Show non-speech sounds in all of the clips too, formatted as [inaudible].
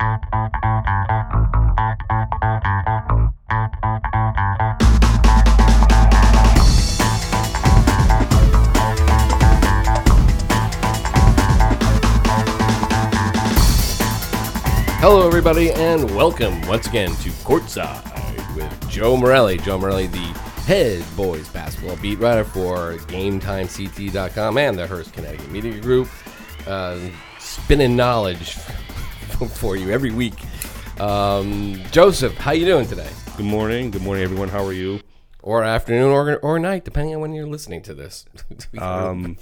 Hello, everybody, and welcome once again to Courtside with Joe Morelli. Joe Morelli, the head boys basketball beat writer for GameTimeCT.com and the Hearst Connecticut Media Group. Uh, spinning knowledge for you every week. Um, Joseph, how you doing today? Good morning. Good morning, everyone. How are you? Or afternoon, or, or night, depending on when you're listening to this. [laughs] Um,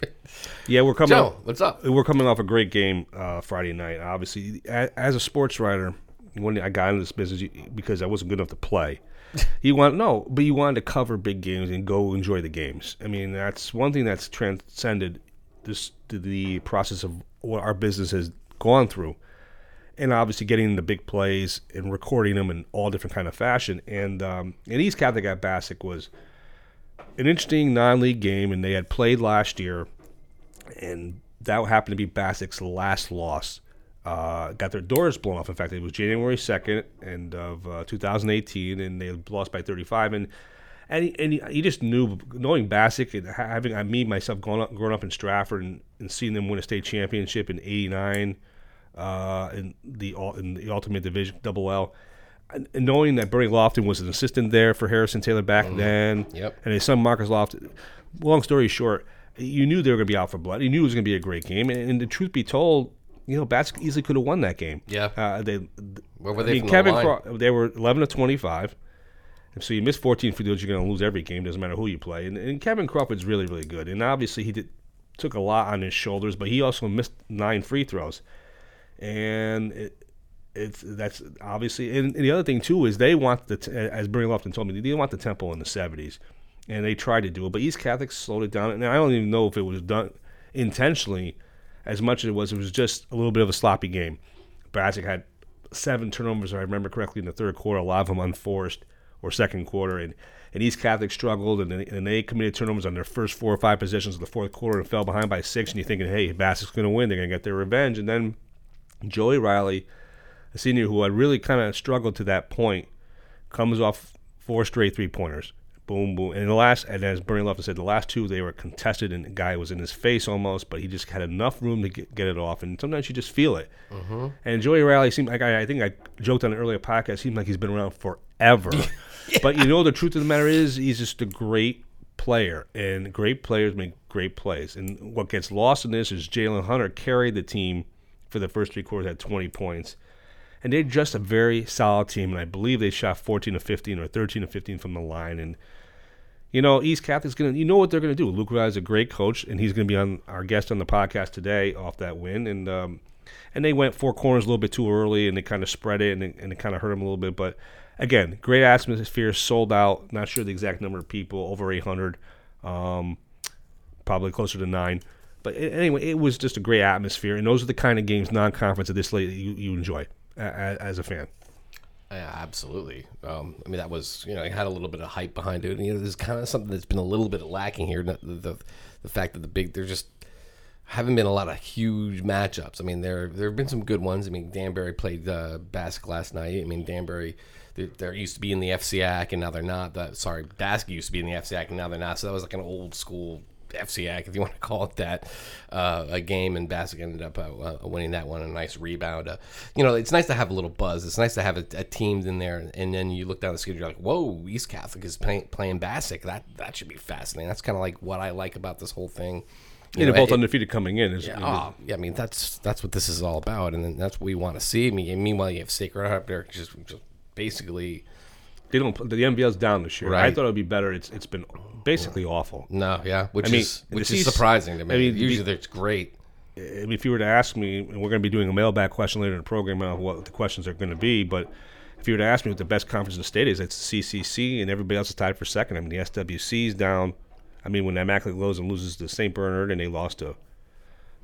yeah, we're coming. Joe, off, what's up? We're coming off a great game uh, Friday night. Obviously, as a sports writer, when I got into this business because I wasn't good enough to play, [laughs] you want no, but you wanted to cover big games and go enjoy the games. I mean, that's one thing that's transcended this the process of what our business has gone through and obviously getting the big plays and recording them in all different kind of fashion. And um, and East Catholic at Bassick was an interesting non-league game, and they had played last year, and that happened to be Bassick's last loss. Uh, got their doors blown off. In fact, it was January second and of uh, 2018, and they lost by 35. And and he, and he, just knew, knowing Bassick and having I me myself growing up, growing up in Stratford and, and seeing them win a state championship in '89 uh, in the in the Ultimate Division Double L. And knowing that Bernie Lofton was an assistant there for Harrison Taylor back then, Yep. and his son Marcus Lofton. Long story short, you knew they were going to be out for blood. You knew it was going to be a great game, and, and the truth be told, you know, Bats easily could have won that game. Yeah. uh, they. Where were I they mean, from the Kevin, line? Craw- they were eleven to twenty-five. And so you miss 14 free throws, you're going to lose every game. Doesn't matter who you play. And, and Kevin Crawford's really, really good. And obviously he did took a lot on his shoulders, but he also missed nine free throws. And it, it's that's obviously. And, and the other thing too is they want the as Bernie Lofton told me they didn't want the tempo in the 70s, and they tried to do it, but East Catholic slowed it down. And I don't even know if it was done intentionally, as much as it was. It was just a little bit of a sloppy game. Bassick had seven turnovers, if I remember correctly, in the third quarter, a lot of them unforced or second quarter, and, and East Catholic struggled, and, they- and they committed turnovers on their first four or five possessions of the fourth quarter and fell behind by six, and you're thinking, hey, Bassick's going to win, they're going to get their revenge, and then Joey Riley, a senior who had really kind of struggled to that point, comes off four straight three pointers. Boom, boom. And the last, and as Bernie Lofton said, the last two they were contested, and the guy was in his face almost, but he just had enough room to get, get it off. And sometimes you just feel it. Mm-hmm. And Joey Riley seemed like I, I think I joked on an earlier podcast. Seemed like he's been around forever. [laughs] But you know, the truth of the matter is, he's just a great player, and great players make great plays. And what gets lost in this is Jalen Hunter carried the team for the first three quarters at 20 points. And they're just a very solid team, and I believe they shot 14 to 15 or 13 to 15 from the line. And you know, East Catholic's gonna, you know what they're gonna do. Luke Riley's a great coach, and he's gonna be on our guest on the podcast today off that win. And um, and they went four corners a little bit too early, and they kind of spread it, and it, and it kind of hurt them a little bit. But again, great atmosphere, sold out. Not sure the exact number of people, over 800, um, probably closer to nine. But anyway, it was just a great atmosphere, and those are the kind of games, non-conference, at this late you, you enjoy a- a- as a fan. Yeah, absolutely. Um, I mean, that was you know, it had a little bit of hype behind it. And, you know, there's kind of something that's been a little bit lacking here. The the, the fact that the big there just haven't been a lot of huge matchups. I mean, there there have been some good ones. I mean, Danbury played uh, Bassick last night. I mean, Danbury. They used to be in the FCIAC and now they're not. That sorry, Bassick used to be in the FCIAC and now they're not. So that was like an old school FCIAC, if you want to call it that, uh, a game, and Bassick ended up uh, uh, winning that one. A nice rebound. Uh, you know, it's nice to have a little buzz. It's nice to have a, a team in there, and then you look down the schedule, you're like, "Whoa, East Catholic is playing, playing Bassick. That that should be fascinating." That's kind of like what I like about this whole thing. You know, they're both it- undefeated coming in. Is, yeah, oh, yeah, I mean that's that's what this is all about, and then that's what we want to see. I mean, meanwhile, you have Sacred Heart up there, just, just basically They don't. The NVL's down this year. I thought it would be better. It's it's been basically awful. no, yeah, which I mean, is which is surprising to me. I mean, Usually, it's great. I mean, if you were to ask me, and we're going to be doing a mailbag question later in the program on what the questions are going to be, but if you were to ask me what the best conference in the state is, it's the CCC, and everybody else is tied for second. I mean, the SWC is down. I mean, when Immaculate goes and loses to St. Bernard, and they lost to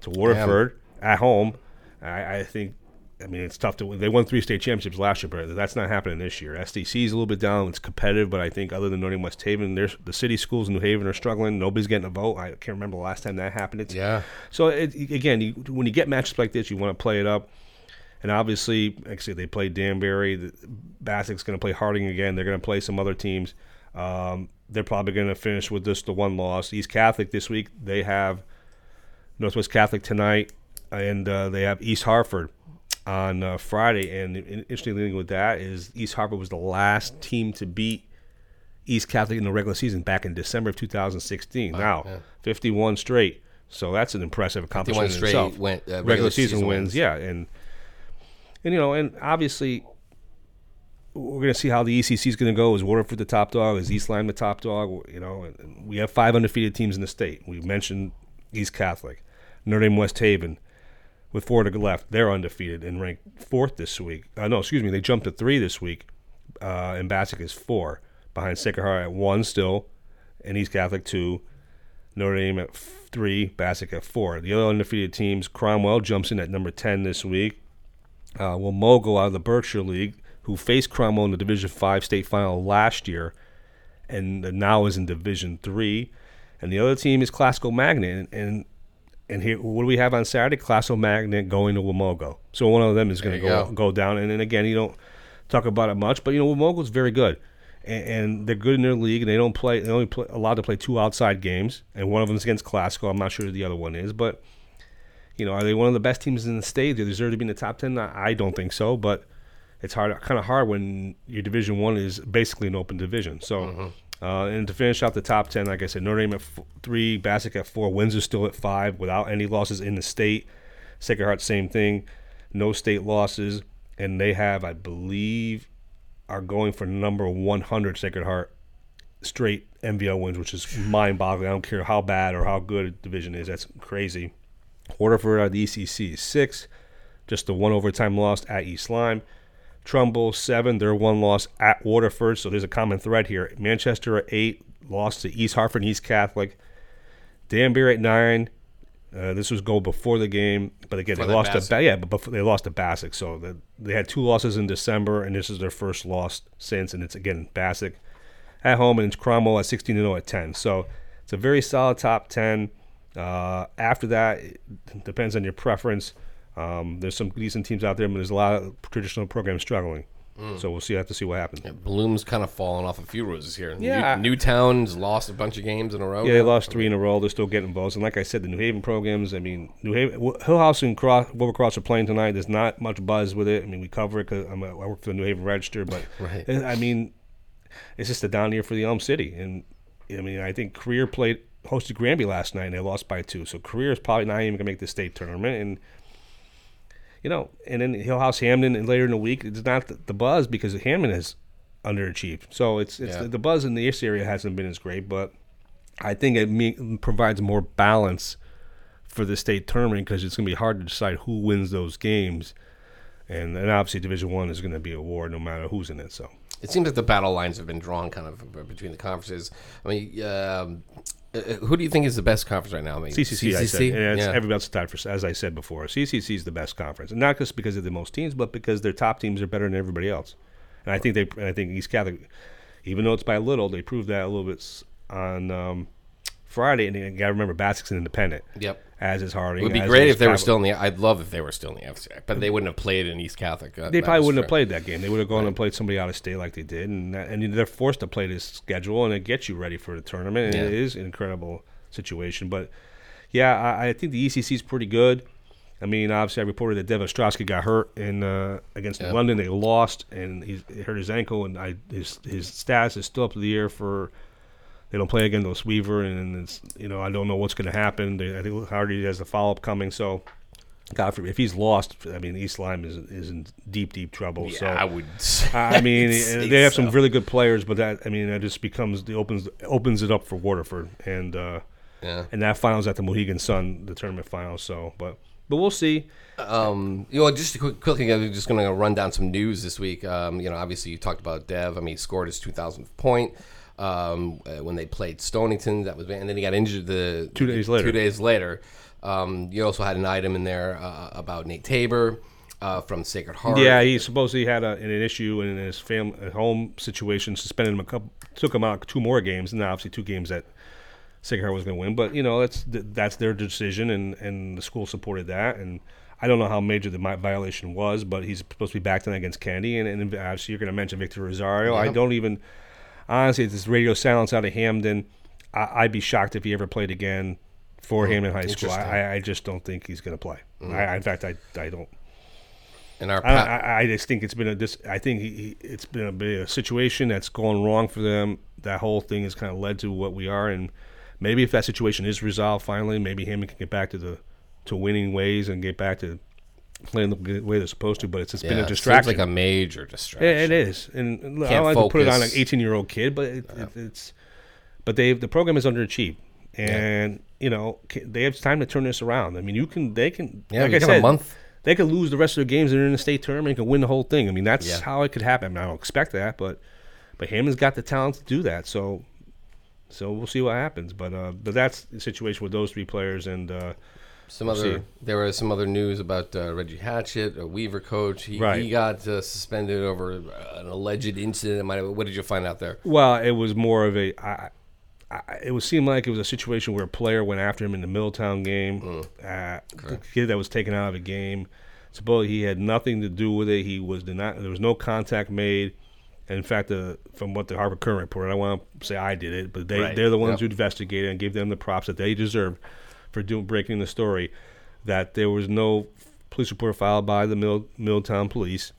to Waterford at home, I, I think. I mean, it's tough to. They won three state championships last year, but that's not happening this year. SCC is a little bit down. It's competitive, but I think other than Notre Dame West Haven, there's the city schools in New Haven are struggling. Nobody's getting a vote. I can't remember the last time that happened. It's, Yeah. so it, again, you, when you get matches like this, you want to play it up. And obviously, actually, they play Danbury. The- Bassick's going to play Harding again. They're going to play some other teams. Um, they're probably going to finish with just the one loss. East Catholic this week. They have Northwest Catholic tonight, and uh, they have East Hartford on uh, Friday. And the interesting thing with that is East Hartford was the last team to beat East Catholic in the regular season back in December of 2016. now, yeah. 51 straight. So that's an impressive accomplishment 51 in straight itself. went, uh, regular, regular season, season wins, wins. yeah, and and you know, and obviously we're going to see how the ECC is going to go. Is Waterford the top dog? Is East Lyme the top dog? You know, we have five undefeated teams in the state. We mentioned East Catholic, Notre Dame West Haven, with four to the left. They're undefeated and ranked fourth this week. Uh, no, excuse me, they jumped to three this week, uh, and Bassick is four behind Sacred Heart at one still, and East Catholic two. Notre Dame at three, Bassick at four. The other undefeated teams, Cromwell jumps in at number ten this week. Uh, Wamogo out of the Berkshire League, who faced Cromwell in the Division Five state final last year, and now is in Division Three. And the other team is Classical Magnet, and, and and here, what do we have on Saturday? Classical Magnet going to Wamogo. So one of them is going to go, go. go down. And then again, you don't talk about it much, but you know Wamogo's very good, and, and they're good in their league. And they don't play. They only play, allowed to play two outside games, and one of them is against Classical. I'm not sure who the other one is, but you know, are they one of the best teams in the state? Do they deserve to be in the top ten? I I don't think so, but it's hard, kind of hard when your Division One is basically an open division. So, mm-hmm. Uh, and to finish out the top ten, like I said, Notre Dame at f- three, Bassick at four, Windsor still at five without any losses in the state. Sacred Heart, same thing, no state losses, and they have, I believe, are going for number 100 Sacred Heart straight NVL wins, which is [sighs] mind-boggling. I don't care how bad or how good a division is. That's crazy. Waterford out of the ECC is six, just the one overtime loss at East Lyme. Trumbull seven, their one loss at Waterford. So there's a common thread here. Manchester at eight, lost to East Hartford and East Catholic. Danbury at nine. Uh, this was goal before the game, but again For they lost to Bassick. ba- yeah, but before, they lost to Bassick. So the, they had two losses in December, and this is their first loss since. And it's again Bassick at home, and it's Cromwell at 16 0 at 10. So it's a very solid top 10. Uh, after that, it depends on your preference. Um, there's some decent teams out there, but there's a lot of traditional programs struggling. Mm. So we'll see. Have to see what happens. Yeah, Bloom's kind of fallen off a few roses here. Yeah. New, Newtown's lost a bunch of games in a row. Yeah, they lost three in a row. They're still getting votes. And like I said, the New Haven programs. I mean, New Haven, Hill House and Cross, Wilbur are playing tonight. There's not much buzz with it. I mean, we cover it because I work for the New Haven Register, but [laughs] Right. I mean, it's just a down year for the Elm City. And I mean, I think Career played hosted Granby last night and they lost by two. So Career is probably not even gonna make the state tournament. And you know, and then Hill House Hamden and later in the week, it's not the, the buzz because Hamden has underachieved. So it's it's Yeah. the, the buzz in the East area hasn't been as great, but I think it me, provides more balance for the state tournament because it's going to be hard to decide who wins those games, and and obviously Division One is going to be a war no matter who's in it. So It seems like the battle lines have been drawn kind of between the conferences. I mean, um, uh, who do you think is the best conference right now? I mean, CCC, I said, and it's, Yeah. everybody else is tied for as I said before. CCC is the best conference, and not just because of the most teams, but because their top teams are better than everybody else. And I think they, and I think East Catholic, even though it's by a little, they proved that a little bit on um, Friday. And to remember, Bassick's an independent, Yep. As is Harding. It would be great if they were still in the. I'd love if they were still in the FCI, but they wouldn't have played in East Catholic. Uh, They probably wouldn't have played that game. They would have gone and played somebody out of state like they did, and that, and they're forced to play this schedule, and it gets you ready for the tournament. And Yeah. it is an incredible situation, but yeah, I, I think the ECC is pretty good. I mean, obviously, I reported that Dev Ostrowski got hurt in uh, against Yeah. London. They lost, and he he hurt his ankle, and I his his status is still up to the air for. They don't play against Weaver, and it's you know I don't know what's going to happen. They, I think Hardy has the follow up coming, so. God forbid if he's lost. I mean, East Lyme is is in deep, deep trouble. Yeah, so I would. I [laughs] mean, they have some really good players, but that I mean, that just becomes the opens opens it up for Waterford, and uh, Yeah. and that finals at the Mohegan Sun, the tournament finals. So, but but we'll see. Um, you know, just quick, quickly, I'm just going to run down some news this week. Um, you know, obviously you talked about Dev. I mean, he scored his 2,000th point um, uh, when they played Stonington. That was, and then he got injured the Two days later. Two days later. Um, you also had an item in there uh, about Nate Tabor uh, from Sacred Heart. Yeah, he supposedly had a, an issue in his family home situation, suspended him a couple, took him out two more games, and obviously two games that Sacred Heart was going to win. But you know, that's that's their decision, and and the school supported that, and I don't know how major the violation was, but he's supposed to be back tonight against Kennedy, and, and obviously you're going to mention Victor Rosario. I don't even honestly, if this radio silence out of Hamden. I, I'd be shocked if he ever played again for Hamden High School. I. I, just don't think he's going to play. Hmm. I, in fact, I, I don't. And our I, I, I just think it's been a this. I think he, he, it's been a, a situation that's gone wrong for them. That whole thing has kind of led to what we are, and maybe if that situation is resolved finally, maybe Hamden can get back to the to winning ways and get back to playing the way they're supposed to. But it's just yeah, been a it seems distraction. like a major distraction. Yeah, it is, and I Can't don't like to put it on an eighteen-year-old kid, but it, it, it's, but they the program is underachieved, and you know they have time to turn this around. I mean, you can, they can, Yeah, like I said, a month. they could lose the rest of their games and they're in the state tournament and can win the whole thing. I mean, that's Yeah. how it could happen. I, mean, I don't expect that, but but Hamden's got the talent to do that. So so we'll see what happens. But uh, but that's the situation with those three players, and uh, Some other see. there was some other news about uh, Reggie Hatchett, a Weaver coach. He, Right. he got uh, suspended over an alleged incident. What did you find out there? Well, it was more of a. I, I, it would seem like it was a situation where a player went after him in the Middletown game. Uh, the kid that was taken out of a game. Supposedly he had nothing to do with it. He was not. There was no contact made. And in fact, uh, from what the Hartford Courant reported, I want to say I did it, but they Right. they're the ones Yep. who investigated and gave them the props that they deserve for doing breaking the story. That there was no police report filed by the Mill, Middletown police.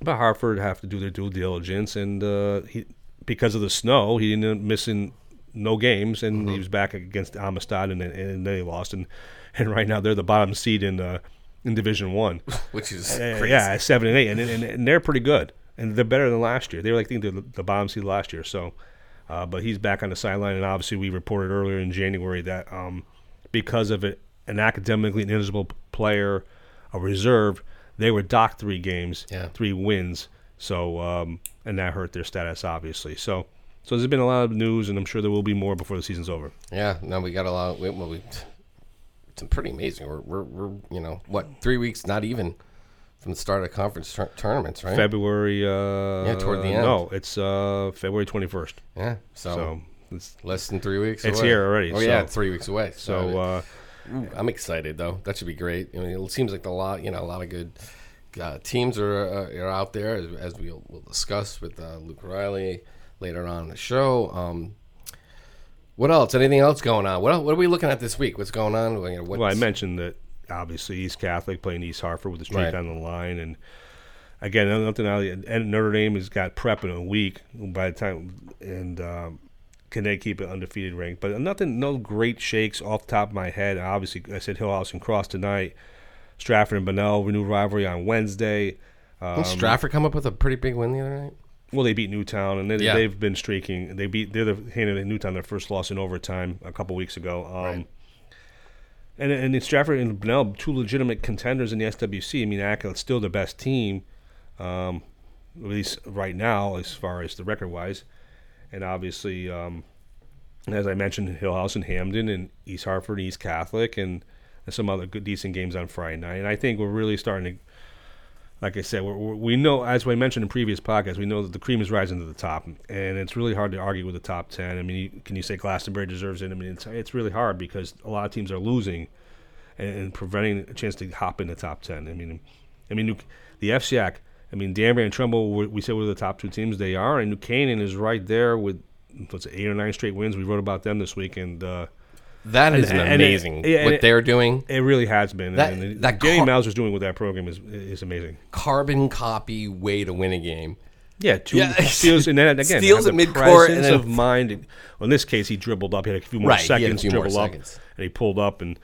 But Hartford have to do their due diligence, and uh, he, because of the snow, he ended up missing no games, and Mm-hmm. he was back against Amistad, and, then- and then he lost, and and right now they're the bottom seed in uh, in Division One. [laughs] Which is Uh, crazy. yeah, seven and eight, and, and and they're pretty good, and they're better than last year. They were like I think the, the bottom seed last year. So, uh, but he's back on the sideline, and obviously we reported earlier in January that um, because of it, an academically ineligible player, a reserve, they were docked three games, Yeah. three wins. So, um, and that hurt their status obviously. So, so there's been a lot of news, and I'm sure there will be more before the season's over. Yeah, no, we got a lot. We, well, we, it's pretty amazing. We're, we're, we're, you know, what three weeks, not even from the start of conference tur- tournaments, right? February. Uh, Yeah, toward the end. No, it's uh, February 21st. yeah, so, So it's less than three weeks. It's away. here already, Oh yeah, so- it's three weeks away. so. Uh, I'm excited though. That should be great. I mean, it seems like a lot, you know, a lot of good uh, teams are uh, are out there as, as we'll, we'll discuss with uh, Luke Riley later on in the show. Um, what else? Anything else going on? What what are we looking at this week? What's going on? You know, what's, Well, I mentioned that obviously East Catholic playing East Hartford with the streak Right. on the line, and again, nothing. And Notre Dame has got prep in a week by the time, and um, can they keep an undefeated rank? But nothing, no great shakes off the top of my head. Obviously, I said Hillhouse and Cross tonight. Stratford and Bunnell renewed rivalry on Wednesday. Um, Didn't Stratford come up with a pretty big win the other night? Well, they beat Newtown, and they, Yeah. they've been streaking. They beat they're the handed Newtown their first loss in overtime a couple weeks ago. Um, Right. And and Stratford and Bunnell, two legitimate contenders in the SWC. I mean, Accole's still the best team, um, at least right now, as far as the record wise. And obviously, um, as I mentioned, Hill House and Hamden and East Hartford, East Catholic, and, and some other good decent games on Friday night. And I think we're really starting to like I said, we're, we know, as we mentioned in previous podcasts, we know that the cream is rising to the top, and it's really hard to argue with the top ten. I mean, you, can you say Glastonbury deserves it? I mean, it's it's really hard because a lot of teams are losing, and, and preventing a chance to hop in the top ten. I mean, I mean, the FCIAC. I mean, Danbury and Trumbull, we said were the top two teams. They are, and New Canaan is right there with what's it, eight or nine straight wins. We wrote about them this week, and uh, That is And- an and it- amazing what it- they're doing. it really has been. That- and that Danny car- Mauser's doing with that program is is amazing. Carbon copy way to win a game. Yeah, two Yeah. [laughs] steals and then again Steals at midcourt and then- of mind. Well, in this case, he dribbled up. He had a few more Right, he had a seconds, more dribble up, seconds. and he pulled up. And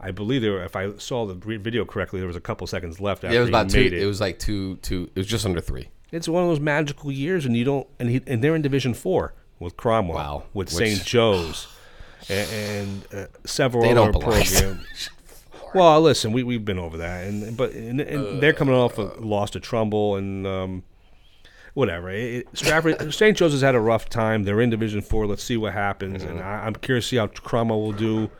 I believe there, were, if I saw the video correctly, there was a couple seconds left after Yeah, it was he about two. It. it. was like two, two. It was just under three. It's one of those magical years, and you don't. And he and they're in Division Four with Cromwell, Wow. with St. Joe's, [sighs] and, and uh, several They other programs. [laughs] Well, listen, we we've been over that, and but and, and they're coming off a loss to Trumbull and um, whatever. It, Stratford, [coughs] St. Joseph's had a rough time. They're in Division Four. Let's see what happens, and I, I'm curious to see how Cromwell will do.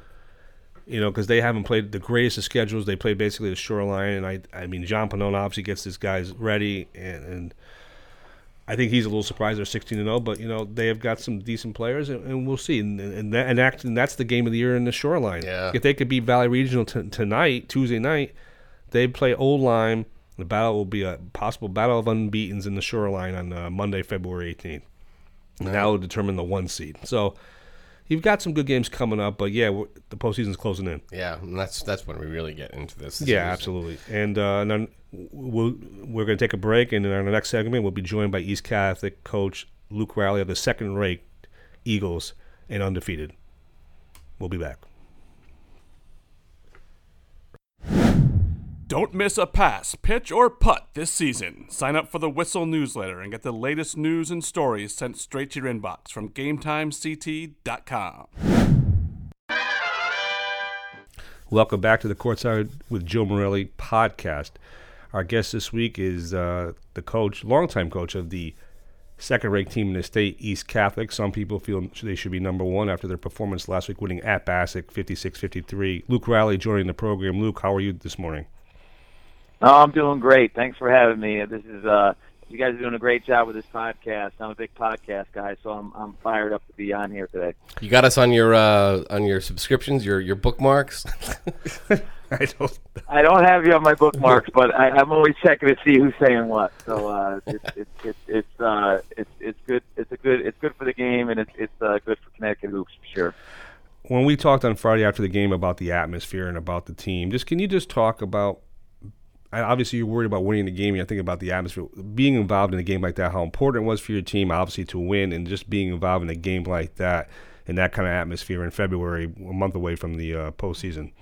You know, because they haven't played the greatest of schedules. They played basically the shoreline, and I, I mean, John Pinone obviously gets his guys ready, and, and I think he's a little surprised they're 16 and 0. But you know, they have got some decent players, and, and we'll see. And and, that, and, act, and that's the game of the year in the shoreline. Yeah. If they could beat Valley Regional t- tonight, Tuesday night, They play Old Lyme. The battle will be a possible battle of unbeaten's in the Shoreline on uh, Monday, February 18th. And that will determine the one seed. So you've got some good games coming up, but yeah, we're- the postseason's closing in. Yeah, and that's that's when we really get into this. Yeah, absolutely. And, uh, and then we'll, we're going to take a break, and in our next segment, we'll be joined by East Catholic coach Luke Riley of the second-rate Eagles and undefeated. We'll be back. Don't miss a pass, pitch, or putt this season. Sign up for the Whistle newsletter and get the latest news and stories sent straight to your inbox from GameTimeCT.com. Welcome back to the Courtside with Joe Morelli podcast. Our guest this week is uh, the coach, longtime coach of the second-ranked team in the state, East Catholic. Some people feel they should be number one after their performance last week, winning at Bassick 56-53. Luke Riley joining the program. Luke, how are you this morning? Oh, I'm doing great. Thanks for having me. This is uh, you guys are doing a great job with this podcast. I'm a big podcast guy, so I'm I'm fired up to be on here today. You got us on your uh, on your subscriptions, your your bookmarks. [laughs] I don't. [laughs] I don't have you on my bookmarks, but I, I'm always checking to see who's saying what. So uh, [laughs] it's it's it's it's uh, it's it's good. It's a good. It's good for the game, and it's it's uh, good for Connecticut hoops for sure. When we talked on Friday after the game about the atmosphere and about the team, just can you just talk about? Obviously, you're worried about winning the game. You're thinking about the atmosphere, being involved in a game like that. How important it was for your team, obviously, to win, and just being involved in a game like that, in that kind of atmosphere in February, a month away from the uh, postseason.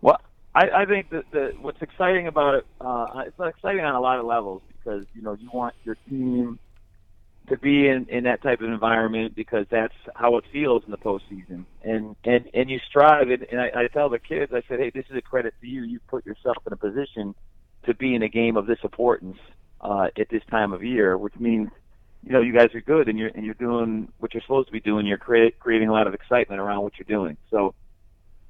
Well, I, I think that what's exciting about it, uh, it's exciting on a lot of levels because you know you want your team to be in, in that type of environment because that's how it feels in the postseason, and and and you strive. And, and I, I tell the kids, I said, hey, this is a credit to you. You put yourself in a position to be in a game of this importance uh, at this time of year, which means you know you guys are good and you're and you're doing what you're supposed to be doing. You're create, creating a lot of excitement around what you're doing. So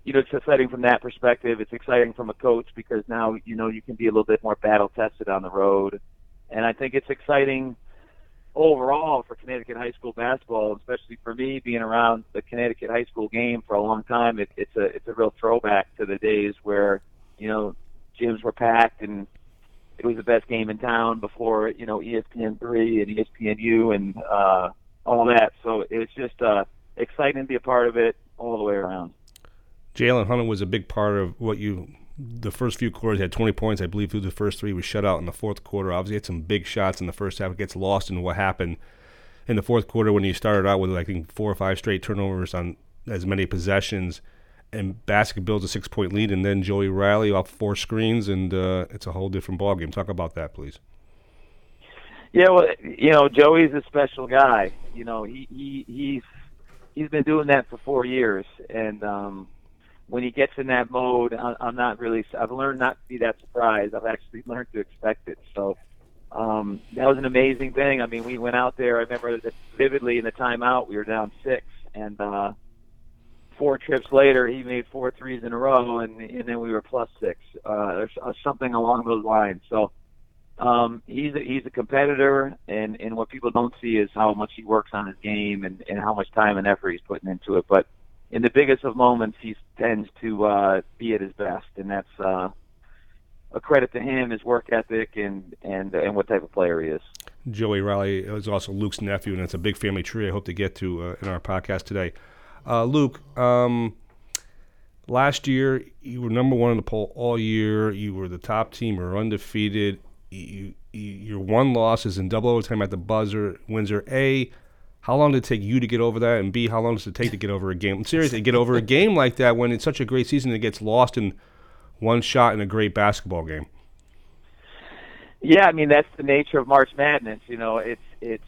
you know, it's exciting from that perspective. It's exciting from a coach because now, you know, you can be a little bit more battle tested on the road. And I think it's exciting overall for Connecticut high school basketball, especially for me being around the Connecticut high school game for a long time. It, it's a it's a real throwback to the days where you know gyms were packed and it was the best game in town before you know ESPN three and ESPNU and uh, all that. So it's just uh, exciting to be a part of it all the way around. Jalen Hunter was a big part of what you. The first few quarters he had 20 points, I believe. Through the first three, he was shut out in the fourth quarter. Obviously, he had some big shots in the first half. It gets lost in what happened in the fourth quarter when you started out with I think four or five straight turnovers on as many possessions, and Bassick builds a six point lead, and then Joey Riley off four screens, and uh, it's a whole different ballgame. Talk about that, please. Yeah, well, you know, Joey's a special guy. You know, he he he's he's been doing that for four years, and um, when he gets in that mode, I'm not really. I've learned not to be that surprised. I've actually learned to expect it. So um, that was an amazing thing. I mean, we went out there. I remember that vividly in the timeout. We were down six, and uh, four trips later, he made four threes in a row, and and then we were plus six, uh, or something along those lines. So um, he's a, he's a competitor, and and what people don't see is how much he works on his game and and how much time and effort he's putting into it. But in the biggest of moments, he tends to uh, be at his best, and that's uh, a credit to him, his work ethic, and and and what type of player he is. Joey Riley is also Luke's nephew, and it's a big family tree. I hope to get to uh, in our podcast today. Uh, Luke, um, last year you were number one in the poll all year. You were the top team. You were undefeated. You, you, your one loss is in double overtime at the buzzer. Windsor A. How long did it take you to get over that? And B, how long does it take to get over a game? Seriously, get over a game like that when it's such a great season, it gets lost in one shot in a great basketball game. Yeah, I mean that's the nature of March Madness. You know, it's it's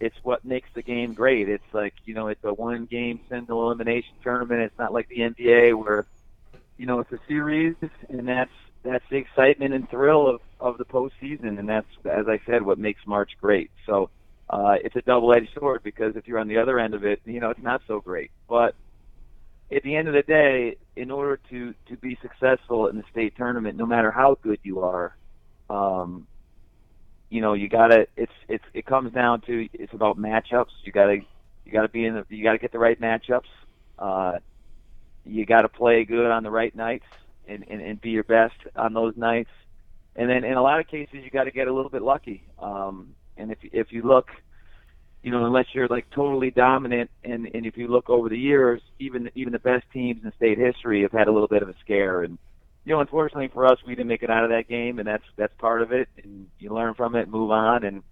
it's what makes the game great. It's like you know, it's a one game single elimination tournament. It's not like the NBA where you know it's a series, and that's that's the excitement and thrill of of the postseason, and that's as I said, what makes March great. So uh, it's a double edged sword because if you're on the other end of it, you know it's not so great, but at the end of the day, in order to to be successful in the state tournament, no matter how good you are, um, you know, you gotta. It's it's it comes down to it's about matchups. You gotta you gotta be in the you gotta get the right matchups. Uh, you gotta play good on the right nights, and, and, and be your best on those nights. And then in a lot of cases, you got to get a little bit lucky. Um, and if if you look, you know, unless you're like totally dominant, and and if you look over the years, even even the best teams in state history have had a little bit of a scare. And you know, unfortunately for us, we didn't make it out of that game, and that's that's part of it. And you learn from it, move on, and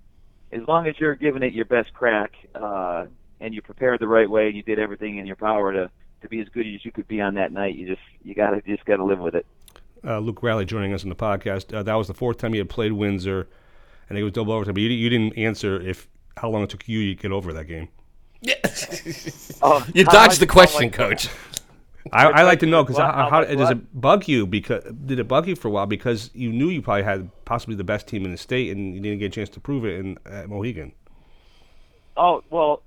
as long as you're giving it your best crack, uh, and you prepared the right way, and you did everything in your power to to be as good as you could be on that night. You just you gotta you just gotta live with it. Uh, Luke Riley joining us on the podcast. Uh, that was the fourth time you had played Windsor, and it was double overtime. But you, you didn't answer if how long it took you to get over that game. Yeah. [laughs] Oh, you dodged how- the question, much- coach. I, I like to know because how, How how does it bug you? Because did it bug you for a while because you knew you probably had possibly the best team in the state and you didn't get a chance to prove it in at Mohegan. Oh well,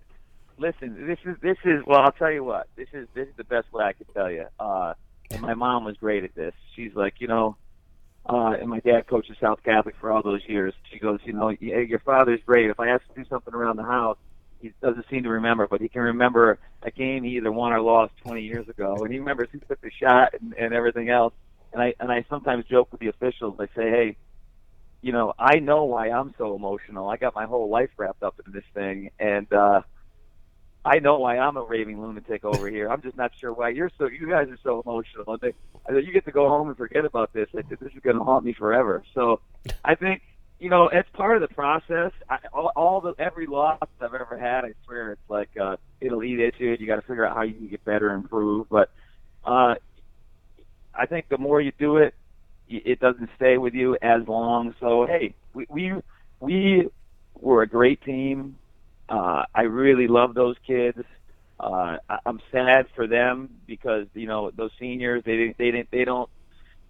listen. This is this is well. I'll tell you what. This is this is the best way I can tell you. Uh, and my mom was great at this. She's like, you know, uh, and my dad coached at South Catholic for all those years. She goes, you know, your father's great. If I ask him to do something around the house, he doesn't seem to remember, but he can remember a game he either won or lost 20 years ago, and he remembers who took the shot and, and everything else. And I and I sometimes joke with the officials. I say, hey, you know, I know why I'm so emotional. I got my whole life wrapped up in this thing, and uh, I know why I'm a raving lunatic over here. I'm just not sure why you're so. You guys are so emotional. I said, you get to go home and forget about this. I said, this is going to haunt me forever. So, I think you know, it's part of the process. I, all, all the every loss I've ever had, I swear, it's like uh, it'll eat at you. You got to figure out how you can get better and improve. But uh, I think the more you do it, it doesn't stay with you as long. So hey, we we, we were a great team. Uh, I really love those kids. Uh, I, I'm sad for them because you know those seniors they didn't they didn't they don't.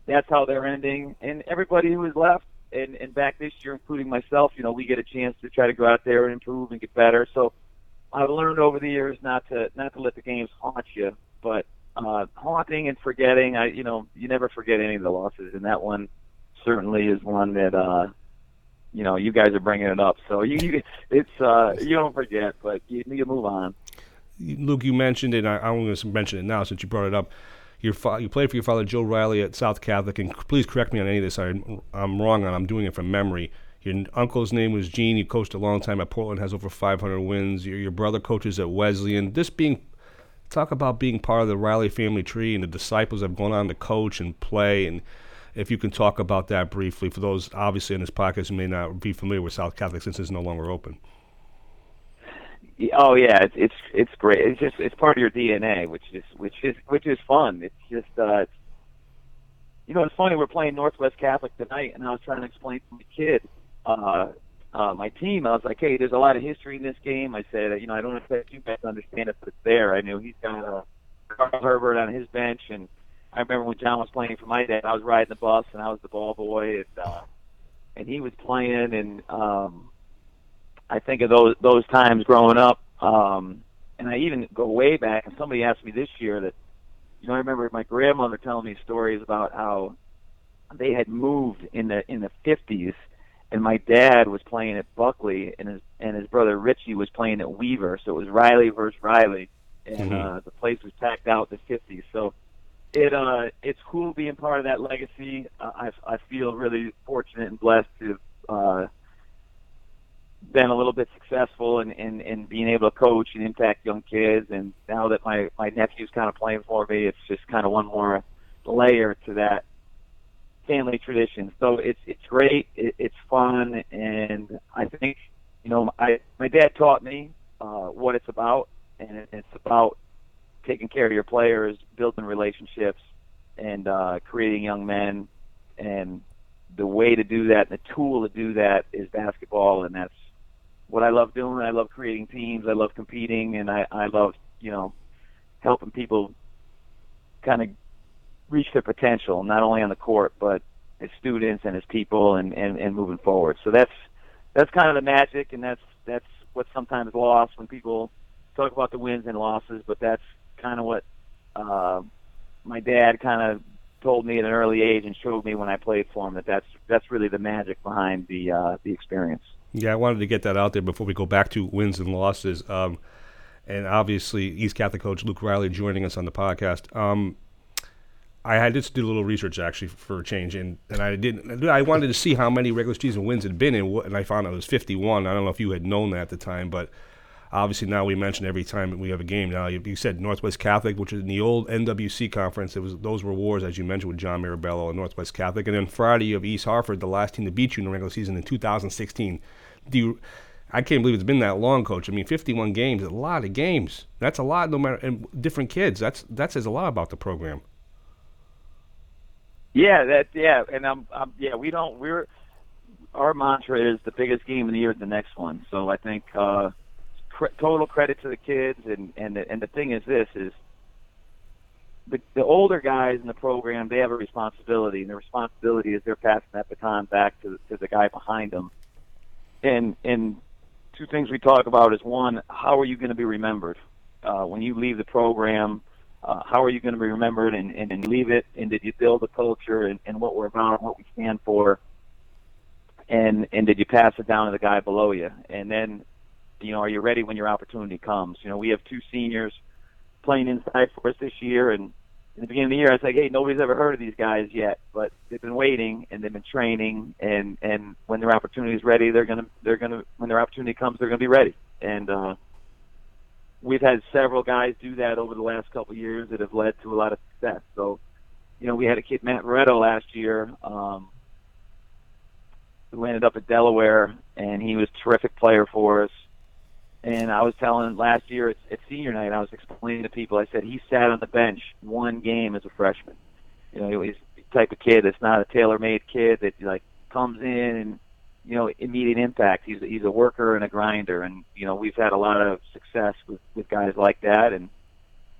That's how they're ending, and everybody who is left and and back this year, including myself, you know, we get a chance to try to go out there and improve and get better. So I've learned over the years not to not to let the games haunt you, but uh, haunting and forgetting. I you know you never forget any of the losses, and that one certainly is one that uh, you know you guys are bringing it up. So you, you it's uh, you don't forget, but you, you move on. Luke, you mentioned it. I, I'm going to mention it now since you brought it up. Your fa- you played for your father, Joe Riley, at South Catholic, and please correct me on any of this. I, I'm wrong on. I'm doing it from memory. Your uncle's name was Gene. You coached a long time at Portland, has over 500 wins. Your, your brother coaches at Wesleyan. This being talk about being part of the Riley family tree and the disciples that have gone on to coach and play. And if you can talk about that briefly for those obviously in this podcast who may not be familiar with South Catholic since it's no longer open. Oh yeah, it's it's it's great. It's just it's part of your DNA, which is which is which is fun. It's just uh, it's, you know, it's funny. We're playing Northwest Catholic tonight, and I was trying to explain to my kid, uh, uh, my team. I was like, hey, there's a lot of history in this game. I said, you know, I don't expect you guys to understand it, but it's there. I knew he's got uh, Carl Herbert on his bench, and I remember when John was playing for my dad. I was riding the bus, and I was the ball boy, and uh, and he was playing, and um, I think of those those times growing up, um, and I even go way back. And somebody asked me this year that, you know, I remember my grandmother telling me stories about how they had moved in the in the fifties, and my dad was playing at Bulkeley, and his and his brother Richie was playing at Weaver. So it was Riley versus Riley, and Mhm. uh, the place was packed out in the fifties. So it uh it's cool being part of that legacy. Uh, I I feel really fortunate and blessed to uh been a little bit successful in, in, in being able to coach and impact young kids. And now that my, my nephew's kind of playing for me, it's just kind of one more layer to that family tradition. So it's, it's great. It, it's fun. And I think, you know, I, my dad taught me, uh, what it's about. And it's about taking care of your players, building relationships and, uh, creating young men. And the way to do that, the tool to do that is basketball. And that's, what I love doing. I love creating teams. I love competing, and I, I love you know helping people kind of reach their potential, not only on the court but as students and as people, and, and, and moving forward. So that's that's kind of the magic, and that's that's what's sometimes lost when people talk about the wins and losses. But that's kind of what uh, my dad kind of told me at an early age and showed me when I played for him that that's that's really the magic behind the uh, the experience. Yeah, I wanted to get that out there before we go back to wins and losses. Um, and obviously, East Catholic coach Luke Riley joining us on the podcast. Um, I had just did a little research actually for a change, and, and I didn't. I wanted to see how many regular season wins had been, and, and I found out it was 51. I don't know if you had known that at the time, but obviously now we mention every time we have a game. Now you, you said Northwest Catholic, which is in the old NWC conference. It was those were wars as you mentioned with John Mirabello and Northwest Catholic, and then Friday you have East Hartford, the last team to beat you in the regular season in 2016. Do you? I can't believe it's been that long, Coach. I mean, 51 games, a lot of games. That's a lot, no matter and different kids. That's that says a lot about the program. Yeah, that yeah, and I'm, I'm yeah. We don't. We're our mantra is the biggest game of the year is the next one. So I think uh, cre- total credit to the kids, and and the, and the thing is this is the, the older guys in the program they have a responsibility, and the responsibility is they're passing that baton back to to the guy behind them. And and two things we talk about is one, how are you going to be remembered uh, when you leave the program? Uh, how are you going to be remembered and, and, and leave it? And did you build a culture and, and what we're about, what we stand for? And and did you pass it down to the guy below you? And then, you know, are you ready when your opportunity comes? You know, we have two seniors playing inside for us this year, and in the beginning of the year, I was like, hey, nobody's ever heard of these guys yet, but they've been waiting and they've been training, and and when their opportunity is ready, they're gonna they're gonna when their opportunity comes, they're gonna be ready. And uh, we've had several guys do that over the last couple of years that have led to a lot of success. So, you know, we had a kid Matt Moretto last year. Um, who ended up at Delaware, and he was a terrific player for us. And I was telling last year at, at senior night, I was explaining to people. I said he sat on the bench one game as a freshman. You know, he's the type of kid that's not a tailor-made kid that like comes in and you know immediate impact. He's he's a worker and a grinder, and you know we've had a lot of success with with guys like that. And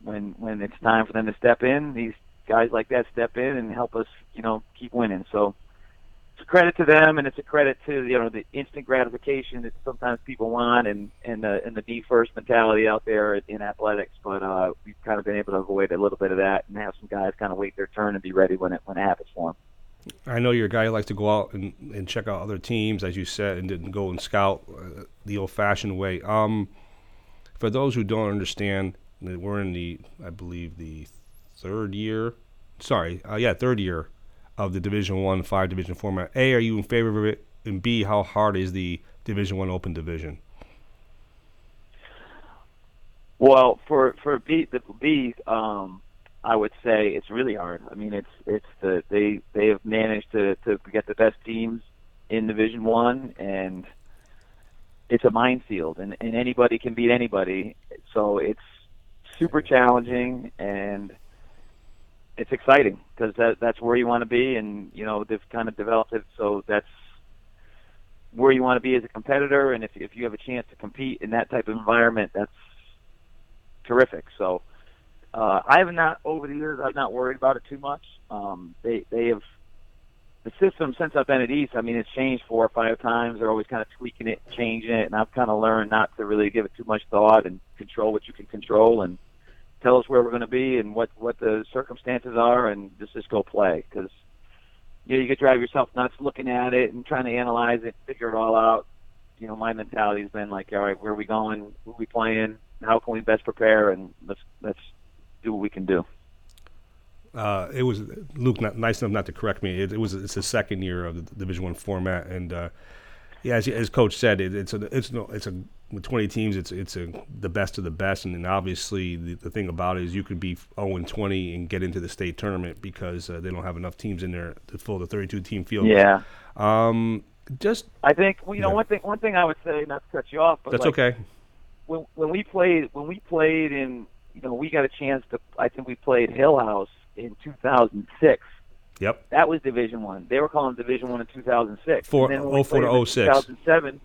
when when it's time for them to step in, these guys like that step in and help us, you know, keep winning. So a credit to them, and it's a credit to you know the instant gratification that sometimes people want, and and the and the be first mentality out there in athletics. But uh, we've kind of been able to avoid a little bit of that, and have some guys kind of wait their turn and be ready when it when it happens for them. I know you're a guy who likes to go out and, and check out other teams, as you said, and didn't go and scout uh, the old-fashioned way. Um, for those who don't understand, we're in the, I believe, the third year. Sorry, uh, yeah, third year of the Division One five division format. A, are you in favor of it? And B, how hard is the Division One open division? Well, for for B the B, um, I would say it's really hard. I mean, it's it's the they they have managed to to get the best teams in Division One, and it's a minefield, and and anybody can beat anybody. So it's super challenging and it's exciting because that that's where you want to be, and you know they've kind of developed it so that's where you want to be as a competitor, and if if you have a chance to compete in that type of environment, that's terrific. So uh, I have not over the years I've not worried about it too much. Um, they they have the system since I've been at East. I mean, it's changed four or five times. They're always kind of tweaking it, changing it, and I've kind of learned not to really give it too much thought and control what you can control and tell us where we're going to be and what what the circumstances are, and just just go play because you know you could drive yourself nuts looking at it and trying to analyze it, figure it all out. You know, my mentality's been like, all right, where are we going? Who are we playing? How can we best prepare? And let's let's do what we can do. Uh, it was Luke, not, nice enough not to correct me. It, it was it's the second year of the Division One format, and uh, yeah, as, as Coach said, it, it's a it's no it's a with 20 teams, it's it's a the best of the best, and then obviously the, the thing about it is you could be 0 and 20 and get into the state tournament because uh, they don't have enough teams in there to fill the 32 team field. Yeah. Um, just I think well, you know one thing one thing I would say not to cut you off, but that's like, okay. when when we played when we played in you know we got a chance to I think we played Hill House in 2006. Yep. That was Division One. They were calling Division One in 2006. Four- and then when we 04 to played in 06. 2007.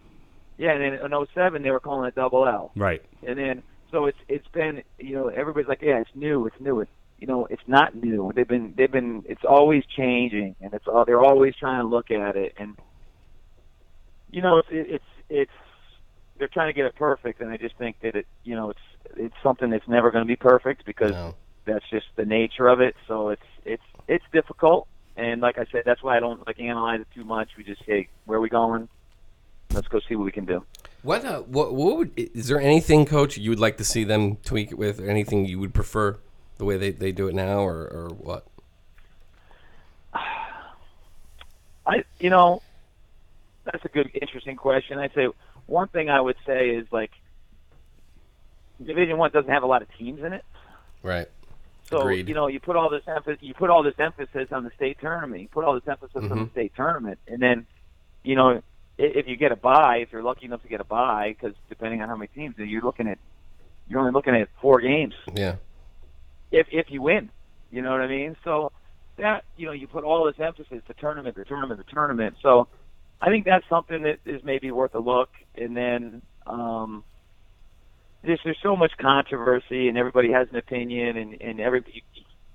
Yeah, and then in 07 they were calling it Double L. Right. And then so it's it's been you know everybody's like yeah it's new it's new it's you know it's not new they've been they've been it's always changing and it's all they're always trying to look at it and you know it's it's it's they're trying to get it perfect and I just think that it you know it's it's something that's never going to be perfect because No. that's just the nature of it so it's it's it's difficult and like I said that's why I don't like analyze it too much we just say where are we going let's go see what we can do. What, uh, what, what would, is there anything, Coach, you would like to see them tweak it with, or anything you would prefer the way they, they do it now, or, or what? I, you know, that's a good, interesting question. I'd say one thing I would say is like Division One doesn't have a lot of teams in it, Right. so Agreed. you know you put all this emphasis, you put all this emphasis on the state tournament, you put all this emphasis on Mhm. the state tournament, and then you know if you get a bye, if you're lucky enough to get a bye, because depending on how many teams, you're looking at you're only looking at four games Yeah. if if you win. You know what I mean? So that you know you put all this emphasis the tournament, the tournament, the tournament. So I think that's something that is maybe worth a look. And then um, there's there's so much controversy and everybody has an opinion and and everybody.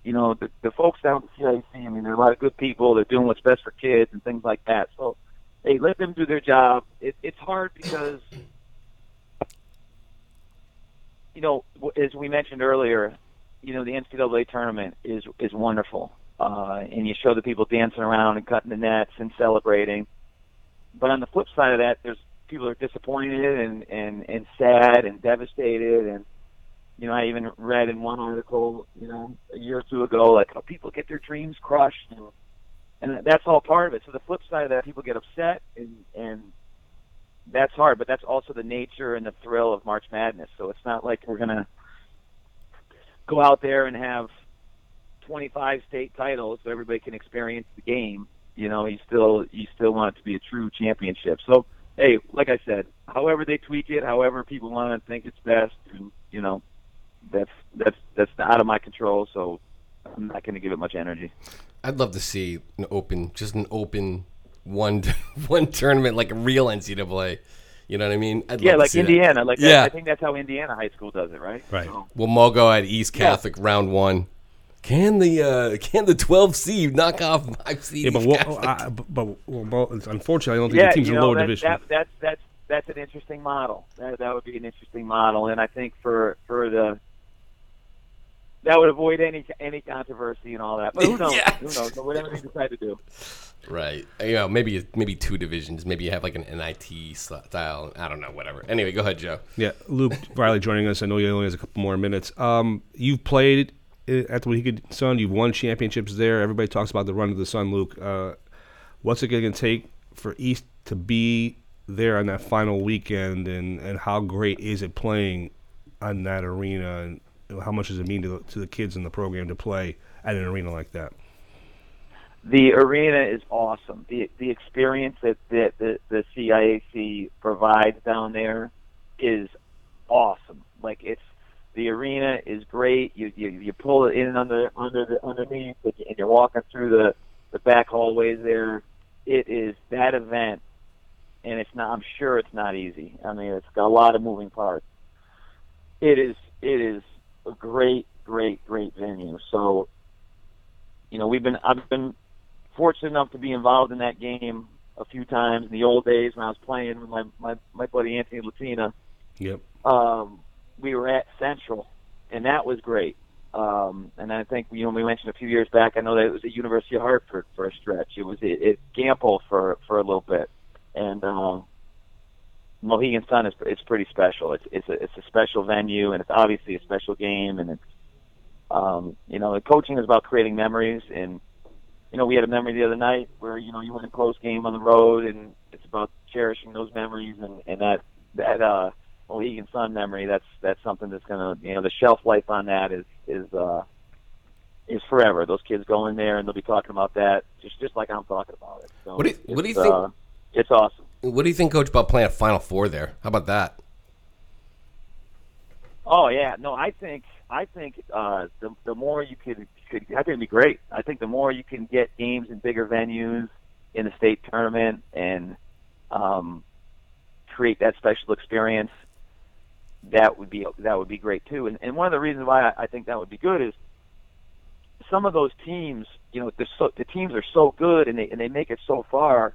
You know the, the folks down at the CIAC. I mean, there are a lot of good people. They're doing what's best for kids and things like that. So, hey, let them do their job. It, it's hard because you know, as we mentioned earlier, you know, the NCAA tournament is is wonderful, uh, and you show the people dancing around and cutting the nets and celebrating. But on the flip side of that, there's people are disappointed and and and sad and devastated, and you know, I even read in one article, you know, a year or two ago, like how people get their dreams crushed, and and that's all part of it. So the flip side of that, people get upset and and that's hard, but that's also the nature and the thrill of March Madness. So it's not like we're gonna go out there and have 25 state titles so everybody can experience the game. You know, you still you still want it to be a true championship. So hey, like I said, however they tweak it, however people want to think it's best, and, you know, that's that's that's out of my control. So I'm not going to give it much energy. I'd love to see an open, just an open one [laughs] one tournament like a real NCAA. You know what I mean? I'd Yeah, love to like see that. Indiana. Like Yeah. I, I think that's how Indiana high school does it, right? Right. So, Well, Mogo at East Catholic round one. Can the uh, can the 12 seed knock off five seed? Yeah, but well, [laughs] I, but, but well, well, unfortunately, I don't think yeah, the teams you in lower that, division. That, that's that's that's an interesting model. That that would be an interesting model, and I think for for the that would avoid any any controversy and all that. But who [laughs] knows? Yes. Who knows? Whatever they decide to do. right. You know, maybe maybe two divisions. Maybe you have like an NIT style. I don't know. Whatever. Anyway, go ahead, Joe. Yeah, Luke Riley joining us. I know he only has a couple more minutes. Um, you've played uh, at the Mohegan Sun. You've won championships there. Everybody talks about the run of the Sun, Luke. Uh, what's it going to take for East to be there on that final weekend, and, and how great is it playing on that arena, and how much does it mean to the, to the kids in the program to play at an arena like that? the arena is awesome. The the experience that that the, the CIAC provides down there is awesome. Like it's the arena is great. You you, you pull it in under under the underneath, and you- and you're walking through the the back hallways there. It is that event, and it's not. I'm sure it's not easy. I mean, it's got a lot of moving parts. It is it is a great great great venue. So, you know, we've been I've been fortunate enough to be involved in that game a few times in the old days when I was playing with my my, my buddy Anthony Latina. Yep. Um, we were at Central, and that was great. Um, and I think you know we mentioned a few years back. I know that it was at University of Hartford for a stretch. It was at, at Gampel for for a little bit, and um, Mohegan Sun is it's pretty special. It's it's a it's a special venue, and it's obviously a special game, and it's um, you know the coaching is about creating memories and you know, we had a memory the other night where you know you win a close game on the road, and it's about cherishing those memories and and that that uh Mohegan Sun memory. That's that's something that's gonna you know the shelf life on that is is uh is forever. Those kids go in there and they'll be talking about that just just like I'm talking about it. So What do you- what do you think- Uh, it's awesome. What do you think, Coach, about playing a Final Four there? How about that? Oh yeah, no, I think I think uh, the the more you could, could I think it'd be great. I think the more you can get games in bigger venues in the state tournament and um, create that special experience, that would be that would be great too. And, and one of the reasons why I, I think that would be good is some of those teams, you know, the so, the teams are so good and they and they make it so far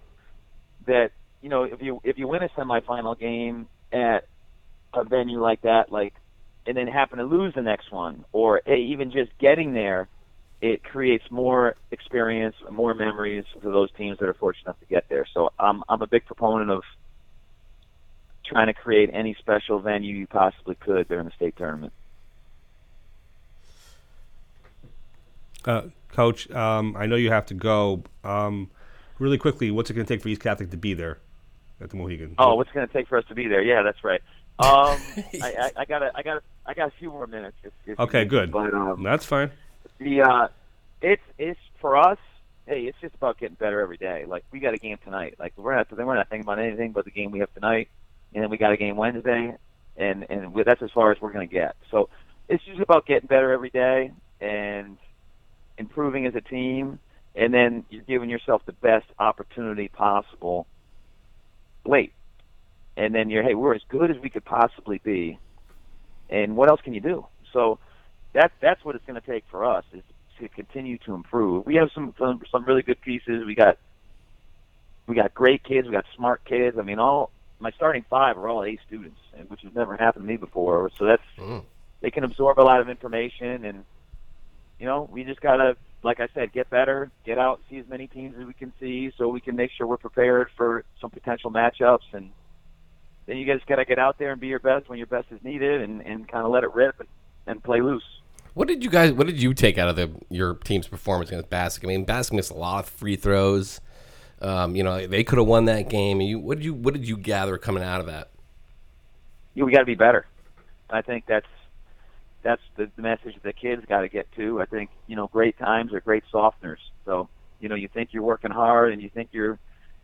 that you know if you if you win a semifinal game at a venue like that, like and then happen to lose the next one, or even just getting there, it creates more experience, more memories for those teams that are fortunate enough to get there. So I'm I'm a big proponent of trying to create any special venue you possibly could during the state tournament. Uh, Coach, um, I know you have to go. Um, Really quickly, what's it going to take for East Catholic to be there at the Mohegan? Oh, what's it going to take for us to be there? Yeah, that's right. Um, [laughs] I, I, I got I got I got a few more minutes. If, if okay, good. But um, That's fine. the uh, it's it's for us. Hey, it's just about getting better every day. Like we got a game tonight. Like we're not so we're not thinking about anything but the game we have tonight, and then we got a game Wednesday, and and we- that's as far as we're going to get. So it's just about getting better every day and improving as a team, and then you're giving yourself the best opportunity possible late. And then you're hey, we're as good as we could possibly be, and what else can you do? So that that's what it's going to take for us is to continue to improve. We have some some, some really good pieces. We got we got great kids. We got smart kids. I mean, all my starting five are all A students, which has never happened to me before. So that's Mm. they can absorb a lot of information, and you know, we just gotta, like I said, get better, get out, see as many teams as we can see, so we can make sure we're prepared for some potential matchups and. Then you guys got to get out there and be your best when your best is needed, and, and kind of let it rip and, and play loose. What did you guys? What did you take out of the your team's performance against Bassick? I mean, Bassick missed a lot of free throws. Um, you know, they could have won that game. You, what did you What did you gather coming out of that? you we got to be better. I think that's that's the, the message that the kids got to get to. I think you know great times are great softeners. So you know you think you're working hard and you think you're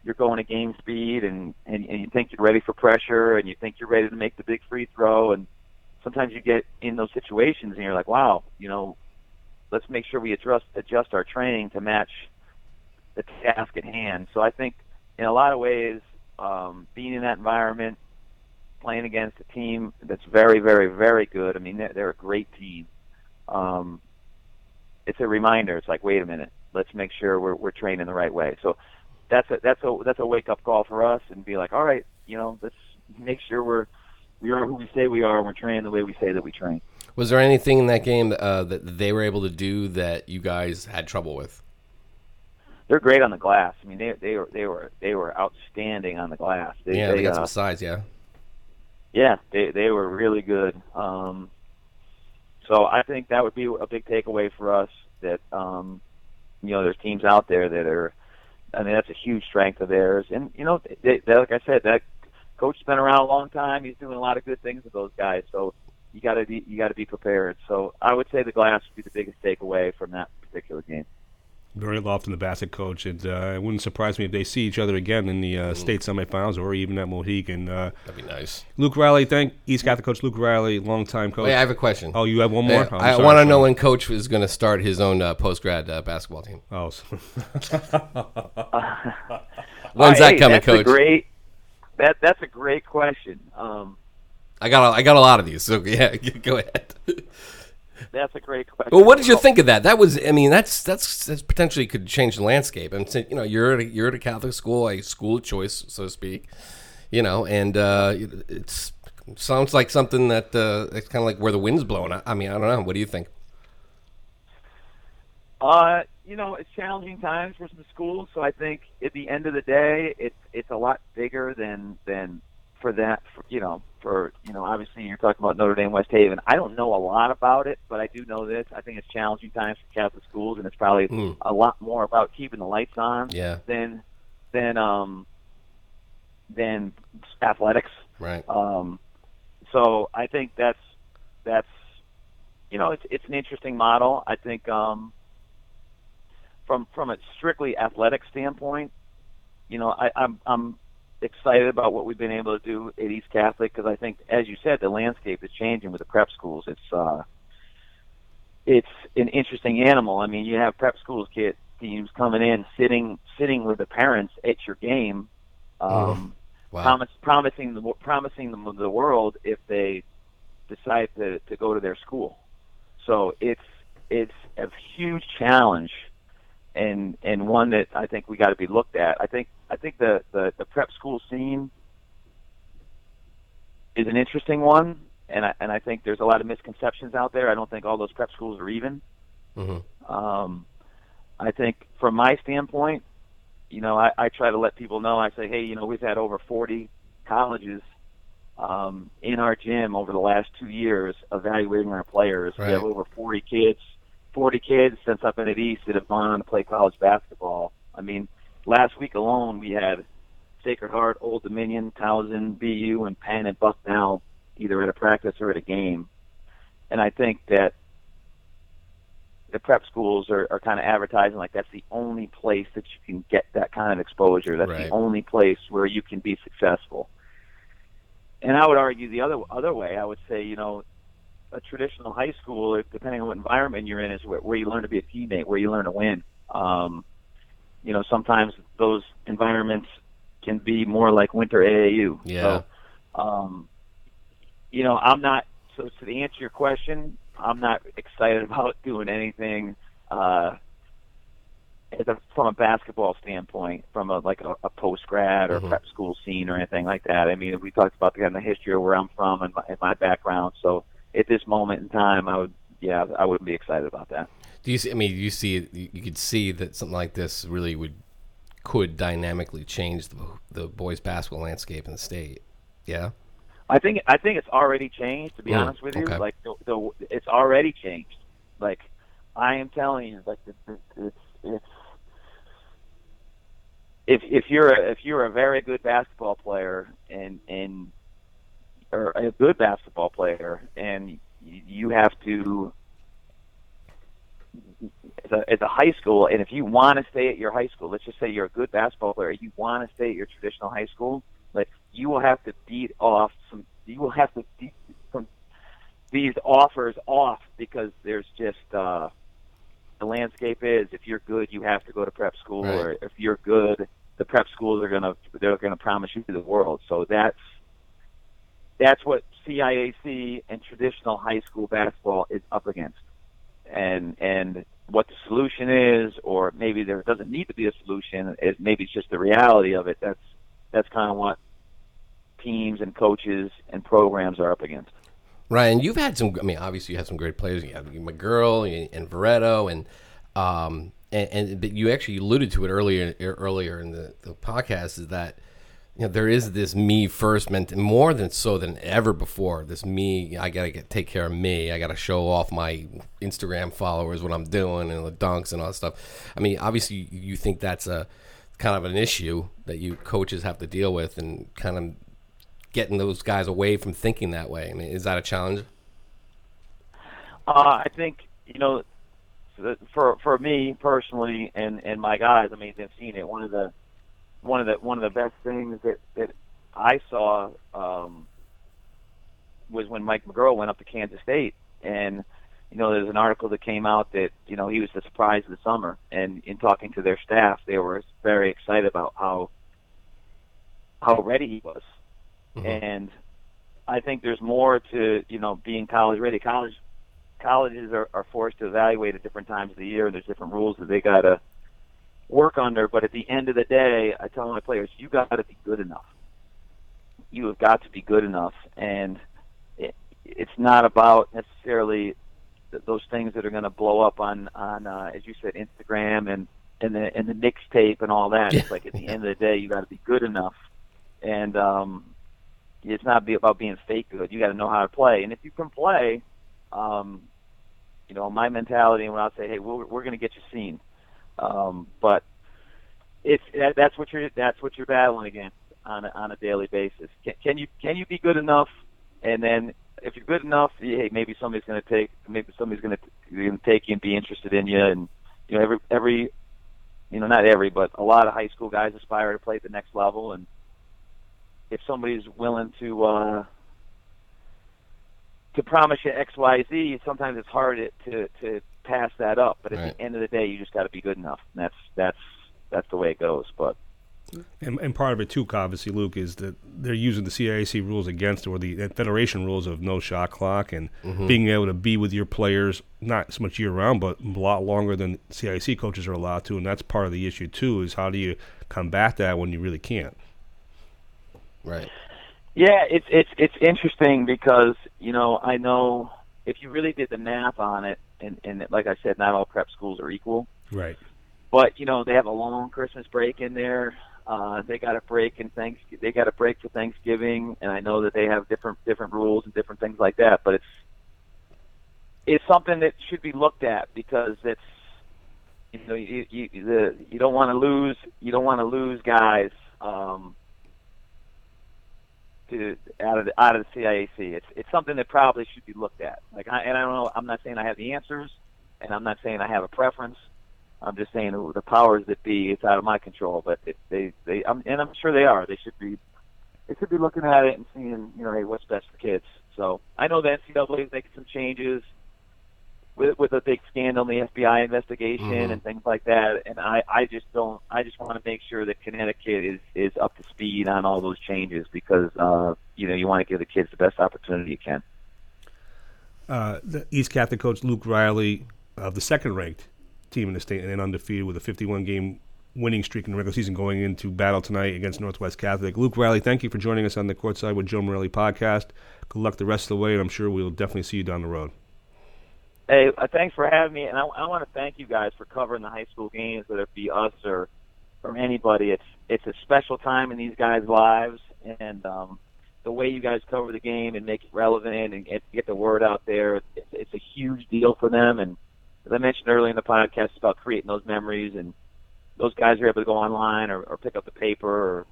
you're going at game speed and, and and you think you're ready for pressure and you think you're ready to make the big free throw and sometimes you get in those situations and you're like wow you know let's make sure we adjust adjust our training to match the task at hand. So I think in a lot of ways um, being in that environment playing against a team that's very, very, very good. I mean, they're, they're a great team. Um, it's a reminder. It's like, wait a minute, let's make sure we're we're training the right way. So that's a that's a that's a wake up call for us, and be like, all right, you know, let's make sure we're we are who we say we are, and we're training the way we say that we train. Was there anything in that game uh, that they were able to do that you guys had trouble with? They're great on the glass. I mean, they they were they were they were outstanding on the glass. They, yeah, they, got uh, some size. Yeah, Yeah, they they were really good. Um, so I think that would be a big takeaway for us. That um, you know, there's teams out there that are. I mean, that's a huge strength of theirs. And you know, they, they, like I said, that coach has been around a long time. He's doing a lot of good things with those guys. So you got to be you got to be prepared. So I would say the glass would be the biggest takeaway from that particular game. Very Lofton, the Bassick coach, and uh, it wouldn't surprise me if they see each other again in the uh, state semifinals or even at Mohegan. Uh, that'd be nice. Luke Riley, thank East Catholic coach Luke Riley, longtime coach. Wait, I have a question. oh, you have one more? Yeah, I'm I want to know when Coach is going to start his own uh, post grad uh, basketball team. [laughs] Oh, so- [laughs] When's that hey, coming, that's A Coach? great. That that's a great question. Um, I got a, I got a lot of these. So [laughs] yeah, go ahead. That's a great question. Well, what did you think of that? That was, I mean, that's that's, that's potentially could change the landscape. And so, you know, you're at a, you're at a Catholic school, a school of choice, so to speak. You know, and uh, it's sounds like something that uh, it's kind of like where the wind's blowing. I, I mean, I don't know. What do you think? Uh, you know, it's challenging times for some schools. So I think at the end of the day, it's it's a lot bigger than than for that. For, you know, for you know, obviously you're talking about Notre Dame, West Haven. I don't know a lot about it, but I do know this. I think it's challenging times for Catholic schools, and it's probably Mm. a lot more about keeping the lights on Yeah, than than um than athletics. right. Um, so I think that's that's you know it's it's an interesting model. I think um, from from a strictly athletic standpoint, you know I, I'm I'm excited about what we've been able to do at East Catholic because I think, as you said, the landscape is changing with the prep schools. It's uh, it's an interesting animal. I mean, you have prep schools kid teams coming in, sitting sitting with the parents at your game. Um, Wow. promise, promising the promising them the world if they decide to, to go to their school. So it's it's a huge challenge, and and one that I think we got to be looked at. I think I think the, the the prep school scene is an interesting one, and I and I think there's a lot of misconceptions out there. I don't think all those prep schools are even. hmm Um, I think from my standpoint, you know, I, I try to let people know. I say, hey, you know, we've had over 40 colleges um, in our gym over the last two years evaluating our players. Right. We have over 40 kids, 40 kids since I've been at East that have gone on to play college basketball. I mean, last week alone, we had Sacred Heart, Old Dominion, Towson, BU, and Penn and Bucknell either at a practice or at a game. And I think that the prep schools are, are kind of advertising like that's the only place that you can get that kind of exposure. That's Right. the only place where you can be successful. And I would argue the other other way. I would say, you know, a traditional high school, depending on what environment you're in, is where, where you learn to be a teammate, where you learn to win. Um, you know, sometimes those environments can be more like winter AAU. Yeah. So, um, you know, I'm not. So to answer your question, I'm not excited [laughs] about doing anything uh, as a, from a basketball standpoint, from a like a, a post grad or Mhm. prep school scene or anything like that. I mean, we talked about the kind of history of where I'm from and my, and my background. So at this moment in time, I would, yeah, I wouldn't be excited about that. Do you see? I mean, you see, you could see that something like this really would could dynamically change the, the boys' basketball landscape in the state. Yeah. I think I think it's already changed. To be honest with you, okay. like the, the, it's already changed. Like I am telling you, like it's it's, it's if if you're a, if you're a very good basketball player and and or a good basketball player and you have to as a, as a high school and if you want to stay at your high school let's just say you're a good basketball player you want to stay at your traditional high school like you will have to beat off some you will have to beat some these offers off because there's just uh the landscape is if you're good you have to go to prep school Right. or if you're good the prep schools are going to they're to promise you the world so that's that's what CIAC and traditional high school basketball is up against and and what the solution is or maybe there doesn't need to be a solution is maybe it's just the reality of it that's that's kind of what teams and coaches and programs are up against Ryan, you've had some. I mean, obviously, you had some great players. You had McGuirl and, and Veretto, and um, and, and you actually alluded to it earlier earlier in the, the podcast is that know there is this me first meant more than so than ever before. This me, I gotta get take care of me. I gotta show off my Instagram followers what I'm doing and the dunks and all that stuff. I mean, obviously, you- you think that's a kind of an issue that you coaches have to deal with and kind of getting those guys away from thinking that way. I mean, is that a challenge? Uh, I think you know, for for me personally, and and my guys, I mean, they've seen it. One of the one of the one of the best things that that I saw um, was when Mike McGuirl went up to Kansas State, and you know, there's an article that came out that you know he was the surprise of the summer, and in talking to their staff, they were very excited about how how ready he was, and I think there's more to you know being college ready. College colleges are, are forced to evaluate at different times of the year, and there's different rules that they got to work under. But at the end of the day, I tell my players, you got to be good enough. You have got to be good enough, and it, it's not about necessarily th- those things that are going to blow up on on uh, as you said Instagram and and the and the Knicks tape and all that. It's like at the end of the day, you got to be good enough, and um, it's not be about being fake good. You got to know how to play, and if you can play, um, you know, my mentality, and when I'll say, hey, we're, we're going to get you seen, um, but it's that, that's what you're that's what you're battling against on a, on a daily basis. Can, can you can you be good enough, and then if you're good enough, hey, maybe somebody's going to take maybe somebody's going to take you and be interested in you, and you know every every you know not every but a lot of high school guys aspire to play at the next level, and if somebody's willing to uh, to promise you X, Y, Z, sometimes it's hard to to, to pass that up. But at Right. the end of the day, you just got to be good enough, and that's that's that's the way it goes. But And, and part of it too, obviously, Luke, is that they're using the CIAC rules against or the federation rules of no shot clock and mm-hmm. being able to be with your players not so much year round, but a lot longer than CIAC coaches are allowed to. And that's part of the issue too. Is how do you combat that when you really can't? Right. yeah, it's it's it's interesting because you know I know if you really did the math on it, and and like I said, not all prep schools are equal. Right. but you know they have a long Christmas break in there. Uh, they got a break in thanks. They got a break for Thanksgiving, and I know that they have different different rules and different things like that. But it's it's something that should be looked at because it's you know, you you, the, you don't want to lose you don't want to lose guys um, to out of the, out of the CIAC. It's it's something that probably should be looked at. Like, I, and I don't know. I'm not saying I have the answers, and I'm not saying I have a preference. I'm just saying the powers that be. It's out of my control, but it, they they I'm, and I'm sure they are. They should be they should be looking at it and seeing you know hey what's best for kids. So I know the NCAA is making some changes with with a big scandal in the FBI investigation Mhm. and things like that. And I I just don't. I just want to make sure that Connecticut is is up to speed on all those changes because uh, you know you want to give the kids the best opportunity you can. Uh, the East Catholic coach Luke Riley of the second-ranked team in the state and then undefeated with a 51-game winning streak in the regular season going into battle tonight against Northwest Catholic. Luke Riley, thank you for joining us on the Courtside with Joe Morelli podcast. Good luck the rest of the way, and I'm sure we'll definitely see you down the road. Hey, uh, thanks for having me, and I, I want to thank you guys for covering the high school games, whether it be us or from anybody. It's it's a special time in these guys' lives, and um, the way you guys cover the game and make it relevant and get, get the word out there, it's, it's a huge deal for them. And as I mentioned earlier in the podcast, it's about creating those memories, and those guys are able to go online or, or pick up the paper or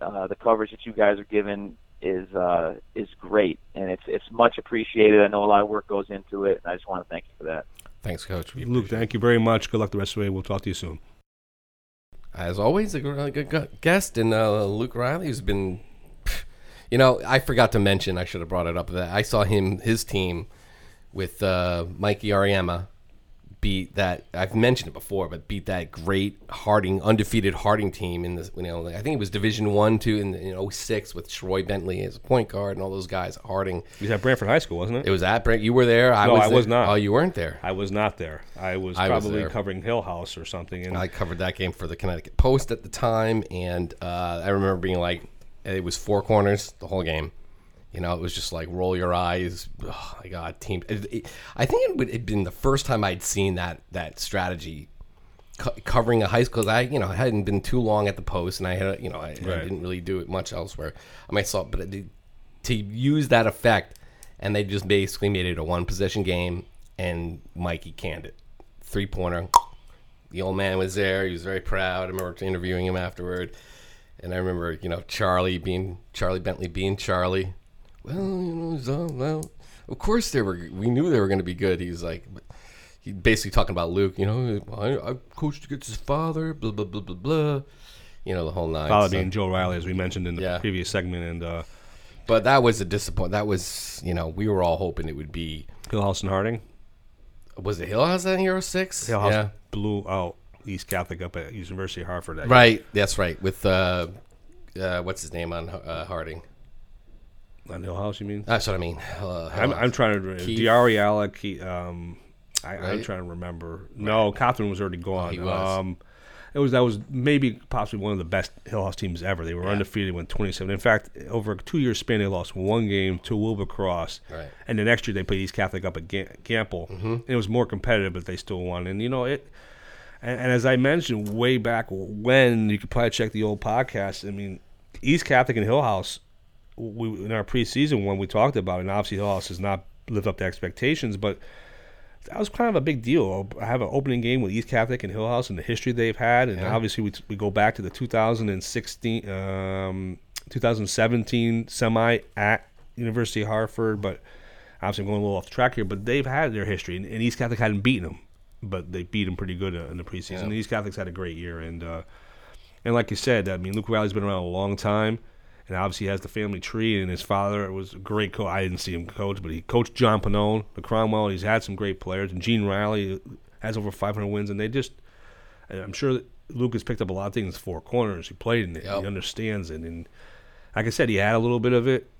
uh, the coverage that you guys are giving is uh, is great, and it's it's much appreciated. I know a lot of work goes into it, and I just want to thank you for that. Thanks, Coach. We Luke, thank you very much. Good luck the rest of the way. We'll talk to you soon. As always, a really good guest, and uh, Luke Riley has been. You know, I forgot to mention. I should have brought it up. That I saw him, his team, with uh, Mikey Ariema, beat that. I've mentioned it before, but beat that great Harding, undefeated Harding team in this. You know, I think it was Division One, two in, in 06 with Troy Bentley as a point guard and all those guys at Harding. He was at Branford High School, wasn't it? It was at Brent. You were there. I No, was I there. was not. Oh, you weren't there. I was not there. I was I probably there. covering Hill House or something. And I covered that game for the Connecticut Post at the time, and uh, I remember being like, it was four corners the whole game. You know, it was just like roll your eyes. Oh my God, team! It, it, I think it would have been the first time I'd seen that that strategy co- covering a high school. I, you know, hadn't been too long at the Post, and I had, you know, I, I didn't really do it much elsewhere. I might saw, but it, to use that effect, and they just basically made it a one possession game, and Mikey canned it, three pointer the old man was there. He was very proud. I remember interviewing him afterward, and I remember, you know, Charlie being Charlie Bentley being Charlie. Well, you know, so, well, of course they were. We knew they were going to be good. He's like, he basically talking about Luke. You know, I, I coached against his father. Blah blah blah blah blah. You know, the whole nine. Father So- being Joe Riley, as we mentioned in the Yeah. previous segment, and uh, but that was a disappointment. That was, you know, we were all hoping it would be. Hill House and Harding. Was it Hill House that Hero Six? Hill House Yeah. blew out East Catholic up at University of Hartford. that year. Right. That's right. With uh, uh, what's his name on uh, Harding? On Hill House, you mean? That's what I mean. Uh, I'm, I'm trying to. Keith. Alec. He, um, I, I'm Right? trying to remember. No, Catherine was already gone. he was. Um, it was that was maybe possibly one of the best Hill House teams ever. They were undefeated, went 27. In fact, over a two-year span, they lost one game to Wilbur Cross, Right. and the next year they played East Catholic up at Ga- Gampel. And it was more competitive, but they still won. And you know it. And, and as I mentioned way back when, you could probably check the old podcast. I mean, East Catholic and Hill House, we in our preseason when we talked about, it, and obviously Hill has not lived up to expectations, but that was kind of a big deal. I have an opening game with East Catholic and Hill House and the history they've had, and Yeah. obviously we, we go back to the 2016, um, 2017 semi at University of Hartford, but obviously I'm going a little off track here. But they've had their history, and, and East Catholic hadn't beaten them, but they beat them pretty good uh, in the preseason. Yeah. East Catholic's had a great year, and uh, and like you said, I mean Luke Riley's been around a long time. And obviously he has the family tree, and his father was a great coach. I didn't see him coach, but he coached John Pinone, the Cromwell. He's had some great players, and Gene Riley has over 500 wins, and they just. I'm sure has picked up a lot of things four corners. He played in it. Yep. He understands it, and like I said, he had a little bit of it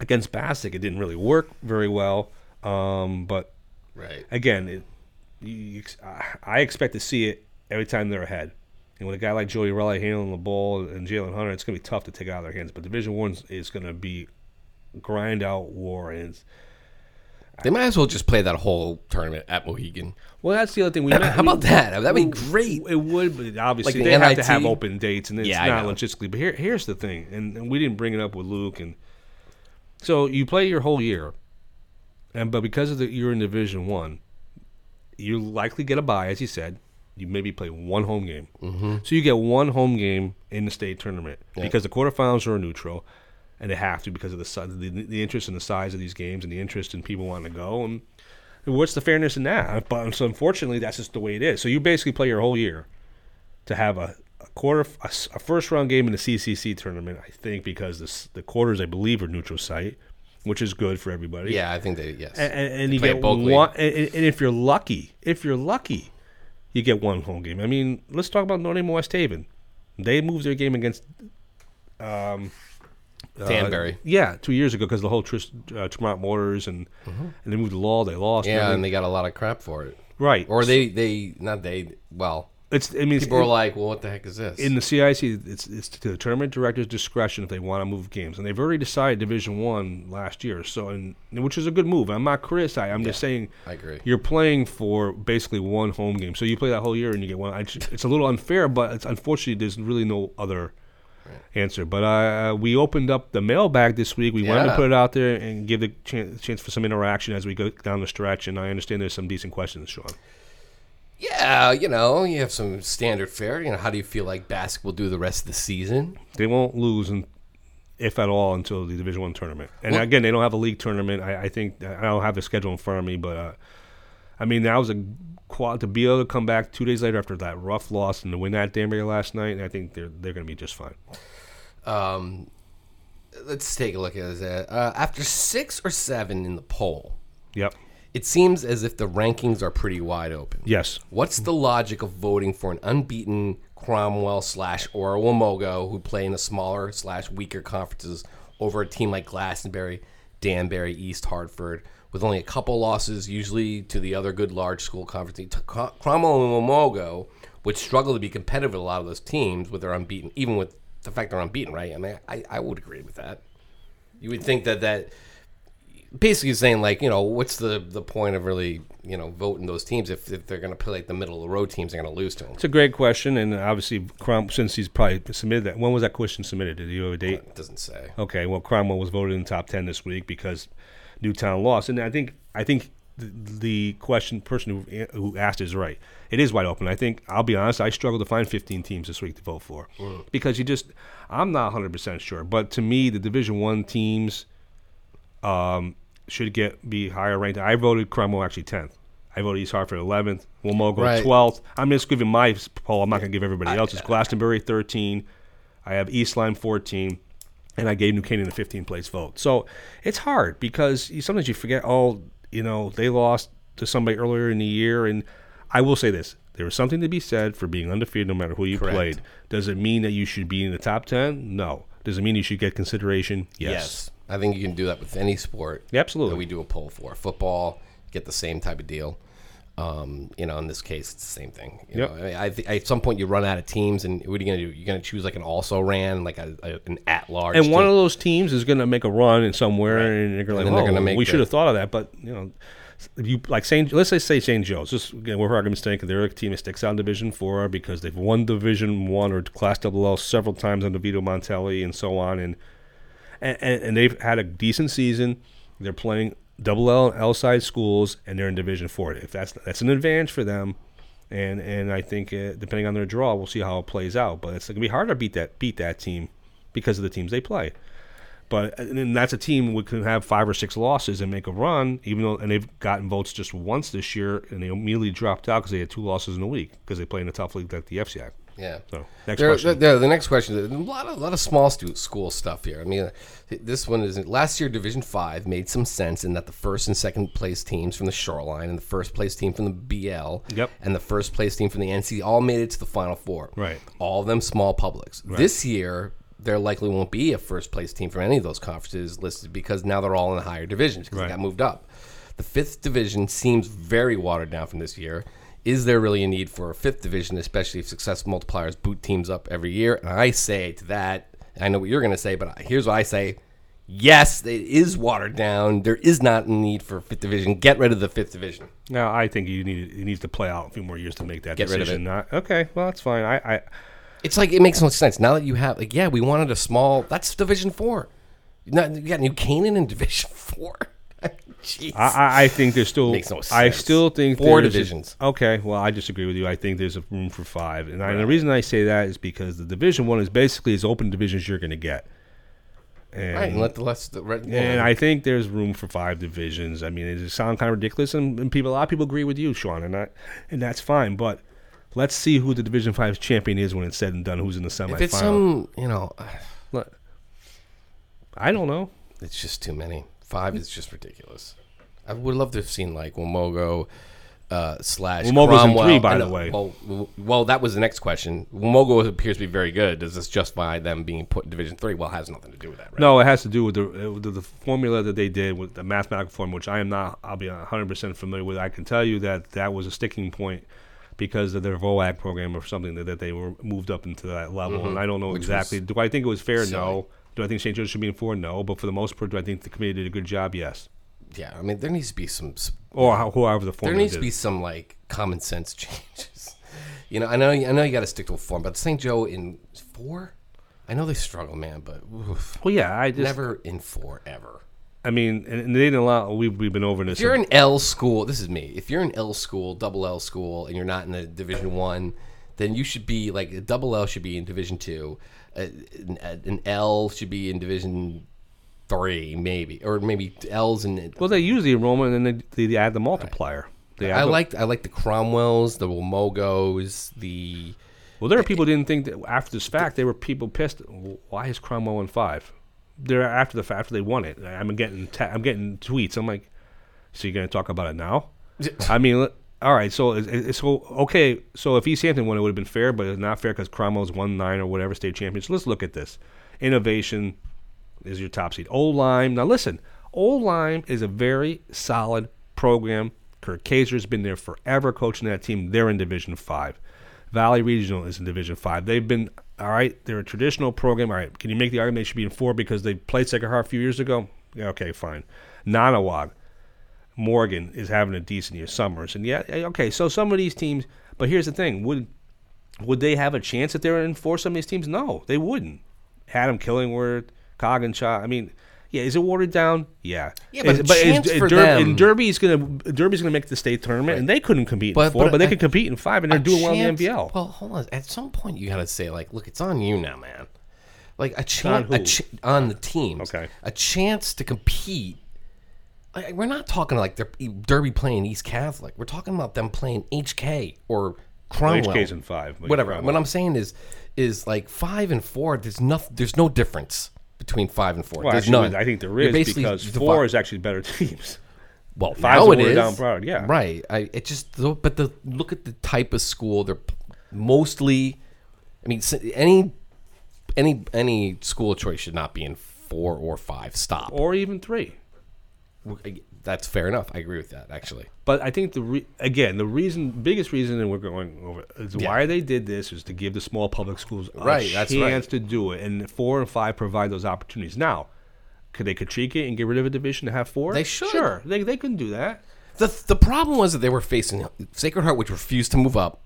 against Bassick. It didn't really work very well, um, but Right. again, it, you, you, ex- I- I expect to see it every time they're ahead. And with a guy like Joey Riley handling the ball and Jalen Hunter, it's going to be tough to take out of their hands. But Division One is going to be grind out war. And They might as well just play that whole tournament at Mohegan. well, that's the other thing. We [laughs] How about that? That'd be great. It would, but obviously Like the they have to have open dates, and it's Yeah, not logistically. But here, here's the thing, and, and we didn't bring it up with Luke, and so you play your whole year, and but because of the you're in Division One, you likely get a bye, as you said, you maybe play one home game. Mm-hmm. So you get one home game in the state tournament because the quarterfinals are neutral, and they have to because of the, the the interest in the size of these games and the interest in people wanting to go. And what's the fairness in that? But so unfortunately, that's just the way it is. So you basically play your whole year to have a, a quarter, a first round game in the CCC tournament. I think because this, the quarters, I believe, are neutral site, which is good for everybody. Yeah, I think they yes. and, and, and you get one. And, and and if you're lucky, if you're lucky, you get one home game. I mean, let's talk about Notre Dame West Haven. They moved their game against Danbury. yeah two years ago because the whole Tris, uh, Tremont Waters and and they moved the law. They lost. Mm-hmm. yeah, everything. and they got a lot of crap for it. right. Or they they not they well it's. I mean, it's- people are like, well, what the heck is this? in the CIAC, it's it's to the tournament director's discretion if they want to move games, and they've already decided Division One last year. So, and which is a good move. I'm not criticizing. I'm just saying. I agree. You're playing for basically one home game, so you play that whole year and you get one. I, it's a little unfair, but it's unfortunately there's really no other answer. But uh, we opened up the mailbag this week. We wanted to put it out there and give the chance, chance for some interaction as we go down the stretch. And I understand there's some decent questions, Sean. Yeah, you know, you have some standard fare. You know, how do you feel like basketball do the rest of the season? They won't lose, in, if at all, until the Division One tournament. And Well- again, they don't have a league tournament. I, I think I don't have the schedule in front of me, but uh, I mean that was a quad to be able to come back two days later after that rough loss and to win that Danbury last night. I think they're they're going to be just fine. Um, let's take a look at it. Uh, after six or seven in the poll, Yep. It seems as if the rankings are pretty wide open. Yes. What's the logic of voting for an unbeaten Cromwell slash or Wamogo who play in the smaller slash weaker conferences over a team like Glastonbury, Danbury, East Hartford, with only a couple losses, usually to the other good large school conferences? Cromwell and Wamogo would struggle to be competitive with a lot of those teams with their unbeaten, even with the fact they're unbeaten, right? I mean, I, I would agree with that. You would think that that basically saying like you know what's the the point of really you know voting those teams if, if they're going to play like the middle of the road teams they're going to lose to them It's a great question, and obviously, Crom, since he's probably submitted that, when was that question submitted? Did you have a date? it doesn't say Okay, well, Cromwell was voted in the top ten this week because Newtown lost, and I think I think the, question person who who asked is right. It is wide open. I think I'll be honest. I struggled to find 15 teams this week to vote for because you just I'm not 100 percent sure. But to me, the Division One teams um, should get be higher ranked. I voted Cromwell actually 10th. I voted East Hartford 11th. Wamogo go 12th. I'm just giving my poll. I'm not going to give everybody else's. Glastonbury 13. I have East Eastline 14 and I gave New Canaan a 15 place vote. So it's hard because you, sometimes you forget, oh, you know, they lost to somebody earlier in the year. And I will say this there is something to be said for being undefeated no matter who you Correct. played. Does it mean that you should be in the top 10? No. Does it mean you should get consideration? Yes. I think you can do that with any sport Yeah, absolutely. that we do a poll for football get the same type of deal um, you know in this case it's the same thing you Yep. know, I mean, I th- at some point you run out of teams and what are you going to do you're going to choose like an also ran like a, a, an at large and one of those teams is going to make a run in somewhere, and they're going to they're oh, gonna make we the- should have thought of that, but you know, you like Saint. Let's say say St. Joe's. Just again, we're argument's sake, they're a team that sticks out in Division Four because they've won Division One or Class Double L several times under Vito Montelli and so on, and and, and and they've had a decent season. They're playing double L and L side schools, and they're in Division Four. If that's that's an advantage for them, and and I think uh, depending on their draw, we'll see how it plays out. But it's gonna be hard to beat that beat that team because of the teams they play. But and then that's a team who can have five or six losses and make a run, even though and they've gotten votes just once this year, and they immediately dropped out because they had two losses in a week because they play in a tough league like the FCI. yeah So next There, question. there- the next question. Is a lot of, lot of small stu- school stuff here. I mean, this one is last year. Division Five made some sense in that the first and second place teams from the Shoreline and the first place team from the BL, Yep. and the first place team from the NC all made it to the Final Four. Right. All of them small publics. This year, there likely won't be a first place team from any of those conferences listed because now they're all in the higher divisions because Right. they got moved up. The fifth division seems very watered down from this year. Is there really a need for a fifth division, especially if success multipliers boot teams up every year? And I say to that, I know what you're going to say, but here's what I say. Yes, it is watered down. There is not a need for fifth division. Get rid of the fifth division. now I think you need it needs to play out a few more years to make that Get rid of decision. it. Not, okay, well that's fine. I, I It's like it makes no sense now that you have like yeah, we wanted a small. That's Division Four. Now, you got New Canaan in Division [laughs] Four. Jeez. I, I, I think there's still. Makes no I still think Four divisions. Okay, well, I disagree with you. I think there's a room for five, and, I, and the reason I say that is because the division one is basically as open divisions you're going to get. And, right, and let the less the red. and I think there's room for five divisions. I mean, it sounds kind of ridiculous, and, and people, a lot of people agree with you, Sean, and that, and that's fine. But let's see who the Division Five champion is when it's said and done. Who's in the semifinal? if it's some, you know, Look, I don't know. it's just too many. Five is just ridiculous. I would love to have seen like Wamogo uh, slash Wamogo's in Cromwell. three, by I the way. Well, w- well, that was the next question. Wamogo appears to be very good. Does this justify them being put in Division Three? Well, it has nothing to do with that, right? No, it has to do with the, uh, with the the formula that they did with the mathematical formula, which I am not. I'll be 100 percent familiar with. I can tell you that that was a sticking point because of their VOAG program or something that, that they were moved up into that level. And I don't know Mm-hmm. Which exactly. Do I think it was fair? silly. No. Do I think St. Joe's should be in four? No. But for the most part, do I think the committee did a good job? Yes. Yeah, I mean, there needs to be some. Or how, whoever the There formula needs to be some like common sense [laughs] changes. You know, I know, I know, you got to stick to a form, but St. Joe in four, I know they struggle, man, but oof, well, yeah. I just. never in four ever. I mean, and, they didn't allow. We've, we've been over this. If you're an L school, this is me. If you're an L school, double L school, and you're not in the Division One, then you should be like a double L should be in Division Two, an, an L should be in Division Three, maybe, or maybe L's and. well, they use the enrollment and then they, they add the multiplier. They add I like I like the Cromwells, the Wamogos, the Well, there are people who didn't think that after this fact they were people pissed. Why is Cromwell in five? They're after the fact after they won it. I'm getting I'm getting tweets. I'm like, so you're gonna talk about it now? I mean, all right. So it's, it's so okay. So if East Hampton won, it would have been fair, but it's not fair because Cromwell's won nine or whatever state champions. Let's look at this. Innovation is your top seed. Old Lyme. Now listen, Old Lyme is a very solid program. Kirk Kaiser's been there forever coaching that team. They're in Division Five. Valley Regional is in Division Five. They've been all right. They're a traditional program. All right. Can you make the argument they should be in four because they played Sacred Heart a few years ago? Yeah. Okay. Fine. Nonnewaug. Morgan is having a decent year. Somers and yeah. Okay. So some of these teams. But here's the thing. Would would they have a chance if they're in four? Some of these teams, no, they wouldn't. Adam Killingworth, Coginchaug. I mean, yeah, is it watered down? Yeah, Yeah, but Is- a chance is, for Der- them- and Derby's gonna Derby's gonna make the state tournament, and they couldn't compete in But- four, but but, they a- could compete in five, and they're doing well in chance- the NVL. Well, hold on. At some point, you got to say like, look, it's on you now, man. Like a chance who? ch- on the team. Okay. a chance to compete. Like, we're not talking like they're Derby playing East Catholic. We're talking about them playing HK or Cromwell. HK's in five, but Whatever. Cromwell. What I'm saying is, is like five and four. There's nothing. There's no difference between five and four. well, there's actually, none. I think there is because four is actually better [laughs] teams. Well, Five's now it is. down product, yeah. Right. I it just but the look at the type of school they're mostly. I mean, any any any school choice should not be in four or five. Stop. or even three. That's fair enough. I agree with that. Actually, But I think the re- again the reason, biggest reason, and we're going over is Yeah. why they did this is to give the small public schools a Right, that's right. chance to do it, and four and five provide those opportunities. Now, could they critique it and get rid of a division to have four? They should. Sure, they they can do that. the the problem was that they were facing Sacred Heart, which refused to move up,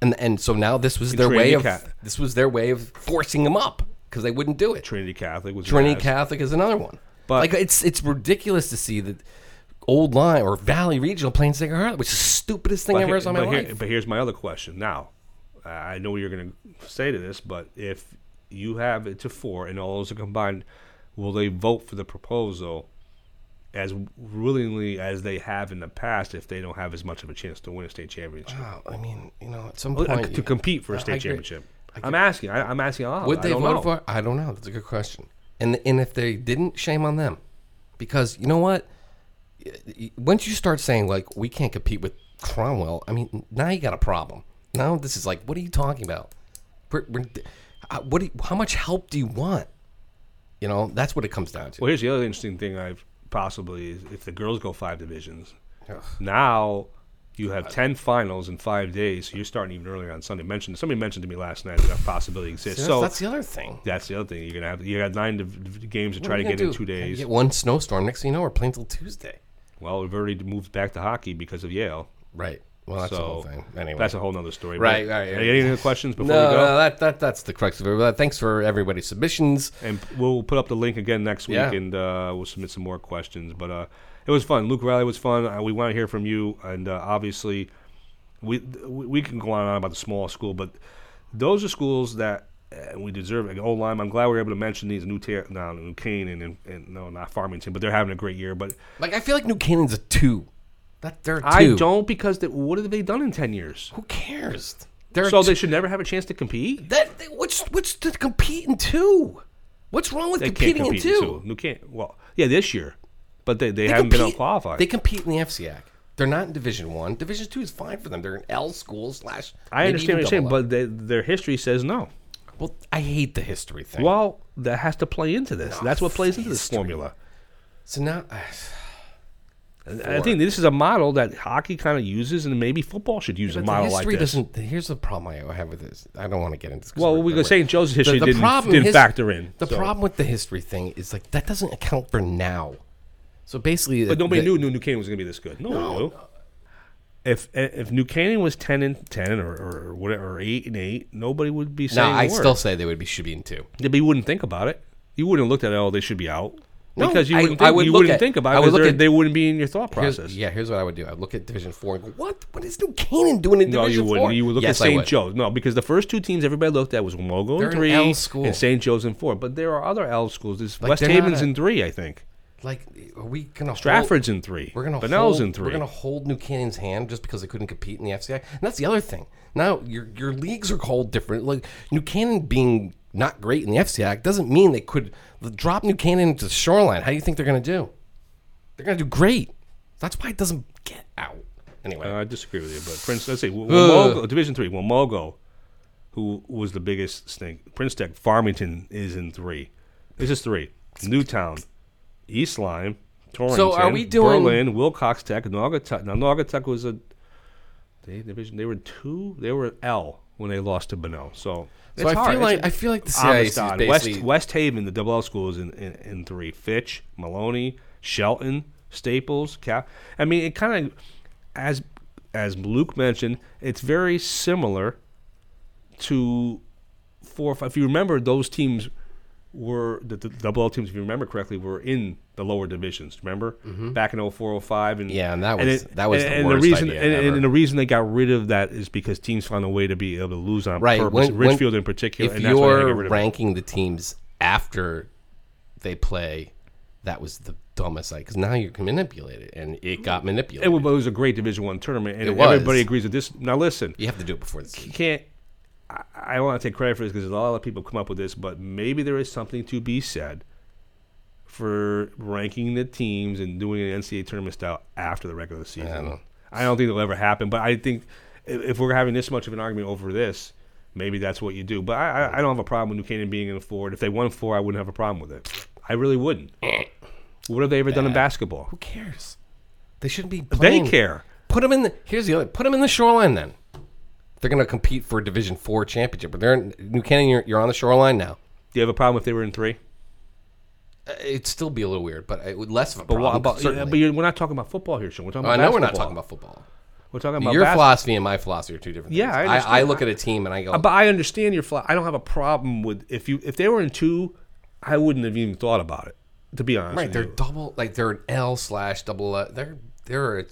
and and so now this was their way of Cat- this was their way of forcing them up because they wouldn't do it. Trinity Catholic was Trinity Catholic is another one. But- like it's it's ridiculous to see that Old Lyme or Valley Regional playing Sacred Heart, which is the stupidest thing I But, ever saw in my but here- life. but here's my other question. Now, I know what you're going to say to this, but if you have it to four and all those are combined, will they vote for the proposal as willingly as they have in the past if they don't have as much of a chance to win a state championship? Wow, I mean, you know, at some Uh, point to compete for I a state agree. championship. I'm asking. I, I'm asking. All, Would I they don't vote know. for? it? I don't know. That's a good question. And and if they didn't, shame on them, because you know what? Once you start saying like we can't compete with Cromwell, I mean, now you got a problem. Now this is like, what are you talking about? We're, we're, uh, what? Do you, how much help do you want? You know, that's what it comes down to. Well, here's the other interesting thing. I've possibly is if the girls go five divisions, Ugh. now you have ten finals in five days. So you're starting even earlier on Sunday. Mentioned somebody mentioned to me last night that that possibility exists. so that's the other thing. That's the other thing. You're gonna have you got nine div- games to What try to we get gonna in do? two days. Get one snowstorm. Next thing you know, we're playing till Tuesday. Well, we've already moved back to hockey because of Yale. Right. Well, that's the whole thing. Anyway. that's a whole nother story. Right, right, right. Any other questions before no, we go? no, that, that that's the crux of it. But thanks for everybody's submissions. and we'll put up the link again next week, Yeah. and uh, we'll submit some more questions. But uh, it was fun. Luke Riley was fun. Uh, we want to hear from you, and uh, obviously, we we can go on and on about the small school, but those are schools that. uh we deserve an Old Lyme. I'm glad we are able to mention these New Ter- no, New Canaan and, and no, not Farmington, but they're having a great year. But Like I feel like New Canaan's a two. That they're two. I don't because they, what have they done in ten years? Who cares? They're So a they should never have a chance to compete. that they- what's what's to compete in two? What's wrong with They can't competing compete in in two? two. New Canaan. Well, yeah, this year, but they, they, They haven't been compete- unqualified. They compete in the FCIAC. They're not in Division One. Division Two is fine for them. They're an L school slash. I understand what you're saying, L. but they, their history says no. well, I hate the history thing. Well, that has to play into this. That's what plays into this formula. so now, [sighs] And I think this is a model that hockey kind of uses, and maybe football should use a model like history this. doesn't. Here's the problem I have with this. I don't want to get into this. Well, we go we're- St. Joseph's history the, didn't, problem didn't his- factor in. The so- problem with the history thing is like that doesn't account for now. So basically, but nobody the- knew New New Canaan was going to be this good. No, one knew. If if New Canaan was ten and ten or, or whatever, or eight and eight, nobody would be No, saying. a I word. still say they would be should be in two. Yeah, but you wouldn't think about it. You wouldn't have looked at it. Oh, they should be out. No, because you I- wouldn't. I Think, would you look wouldn't at- think about I it. would look at- they wouldn't be in your thought process. yeah, here's what I would do. I would look at Division Four and go, "What? What is New Canaan doing in No, Division you wouldn't. 4? You would look yes, at I St. would. Joe's. No, because the first two teams everybody looked at was They're in an three L school. and St. Joe's in four. But there are other L schools. There's Like, West they're not Haven's a- in three, I think. Like, are we gonna Stratford's Hold, in three. we're gonna hold, in 3 We're gonna hold New Canaan's hand just because they couldn't compete in the FCI. And that's the other thing. Now your your leagues are called different. Like New Canaan being not great in the FCI doesn't mean they could drop New Canaan into the shoreline. How do you think they're gonna do? They're gonna do great. That's why it doesn't get out. Anyway, Uh, I disagree with you, but Prince. Let's Wamogo, Division Three. Wamogo, who was the biggest stink. Prince Tech, Farmington is in three. This is three. Newtown, East Lyme, Torrington. are we doing- Berlin, Wilcox Tech, Naugatuck? Now Naugatuck was a they division. They were two. They were L when they lost to Benel. So. so it's I hard. feel like It's- I feel like the CIAC is basically West West Haven, the double L school is in, in, in three. Fitch, Maloney, Shelton, Staples, Cap. I mean, it kind of, as as Luke mentioned, it's very similar to four. or five. If you remember, those teams were the, the double L teams. If you remember correctly, were in the lower divisions. Remember back in 04, 05? and Mm-hmm. Yeah, and that was- that was the and, worst the reason, idea and, and the reason they got rid of that is because teams found a way to be able to lose on right. purpose. When, when- Ridgefield in particular. If and that's why they had to you're get rid of it. ranking the teams after they play, that was the dumbest side because now you can manipulate it, and it got It manipulated. was, it was a great Division One tournament, and It was. everybody agrees with this. Now listen, you have to do it before the you season. can't. I, I don't want to take credit for this because a lot of people come up with this, but maybe there is something to be said for ranking the teams and doing an NCAA tournament style after the regular season. I don't. I don't think it'll ever happen, but I think if, we're having this much of an argument over this, maybe that's what you do. But I, I, don't have a problem with New Canaan being in four. If they won four, I wouldn't have a problem with it. I really wouldn't. what have they ever done in basketball? Who cares? They shouldn't be. They care. Put them in the. Here's the other. Put them in the shoreline then. They're going to compete for a Division Four championship, but they're in New Canaan. You're, you're on the shoreline now. Do you have a problem if they were in three? Uh, It'd still be a little weird, but it would less of a But problem. what about? certainly. But you're, we're not talking about football here, Sean. We're talking I about. know we're not basketball. talking about football. We're talking about Your bas- philosophy and my philosophy are two different. Yeah, things. I I, understand. look at a team and I go, Uh, But I understand your fly. I don't have a problem with if you if they were in two, I wouldn't have even thought about it. To be honest, right? with They're you. double, like they're an L slash double. L. They're they're. a-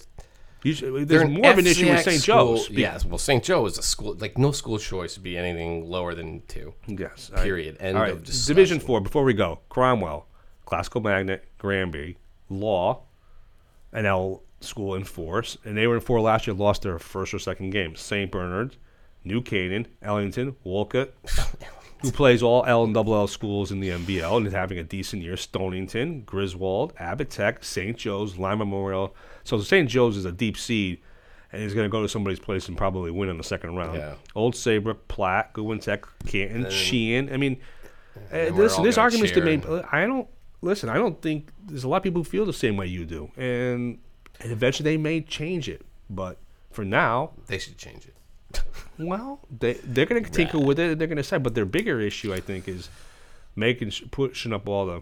They're there's more of an issue with St. school- Joe's. be- Yes, well, St. Joe is a school. Like no school choice would be anything lower than two. Yes. right. Period. End right. of discussion. Division four. Before we go, Cromwell, Classical Magnet, Granby, Law, and L school in force, and they were in four last year. Lost their first or second game. St. Bernard, New Canaan, Ellington, Wolcott, [laughs] who plays all L and double L schools in the NVL and is having a decent year. Stonington, Griswold, Abbott Tech, St. Joe's, Lyman Memorial. So St. Joe's is a deep seed. And he's going to go to somebody's place and probably win in the second round. Yeah. Old Saybrook, Platt, Goodwin Tech, Canton, Sheehan. I mean, uh, then we're this gonna argument's to cheer. I don't listen. I don't think there's a lot of people who feel the same way you do, and, and eventually they may change it. But for now, They should change it. Well, they they're going to tinker with it. They're going to say, but their bigger issue, I think, is making pushing up all the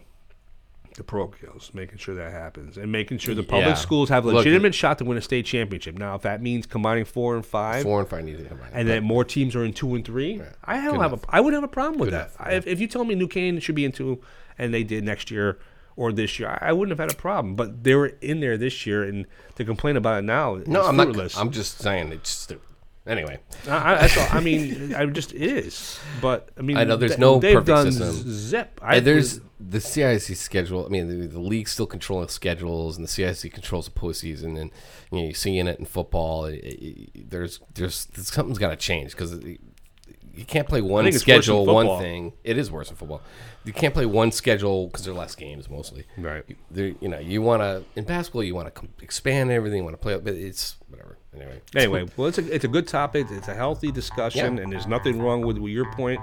the parochials, making sure that happens, and making sure the public Yeah. schools have a Look, legitimate shot to win a state championship. Now, if that means combining four and five, Four and five need to combine. and then more teams are in two and three, I don't Good have a, enough. I wouldn't have a problem with Good that. I, if, if you told me New Canaan should be in two, and they did next year or this year, I, I wouldn't have had a problem. But they were in there this year, and to complain about it now, no, is I'm not. I'm just saying it's stupid. Anyway, I, I, all, I mean, I just it is. But I mean, I know there's th- no they've perfect done system. zip. Uh, I, And there's the CIAC schedule. I mean, the, the league still controlling schedules, and the CIAC controls the postseason. And you know, you're seeing it in football. It- it- there's, there's, something's got to change because you can't play one think it's worse in schedule, one thing. It is worse in football. You can't play one schedule because there are less games mostly. Right. There, you know, you want to in basketball, you want to expand everything. You want to play, but it's whatever. Anyway, Anyway, well, it's a it's a good topic. It's a healthy discussion, Yeah. and there's nothing wrong with, with your point.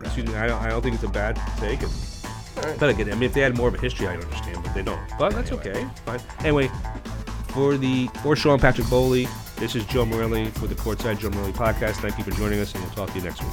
Excuse me, I don't, I don't think it's a bad take. And, But again, I mean, if they had more of a history, I'd understand, but they don't. But that's okay. Fine. Anyway, for the for Sean Patrick Bowley, this is Joe Morelli for the Courtside Joe Morelli podcast. Thank you for joining us, and we'll talk to you next week.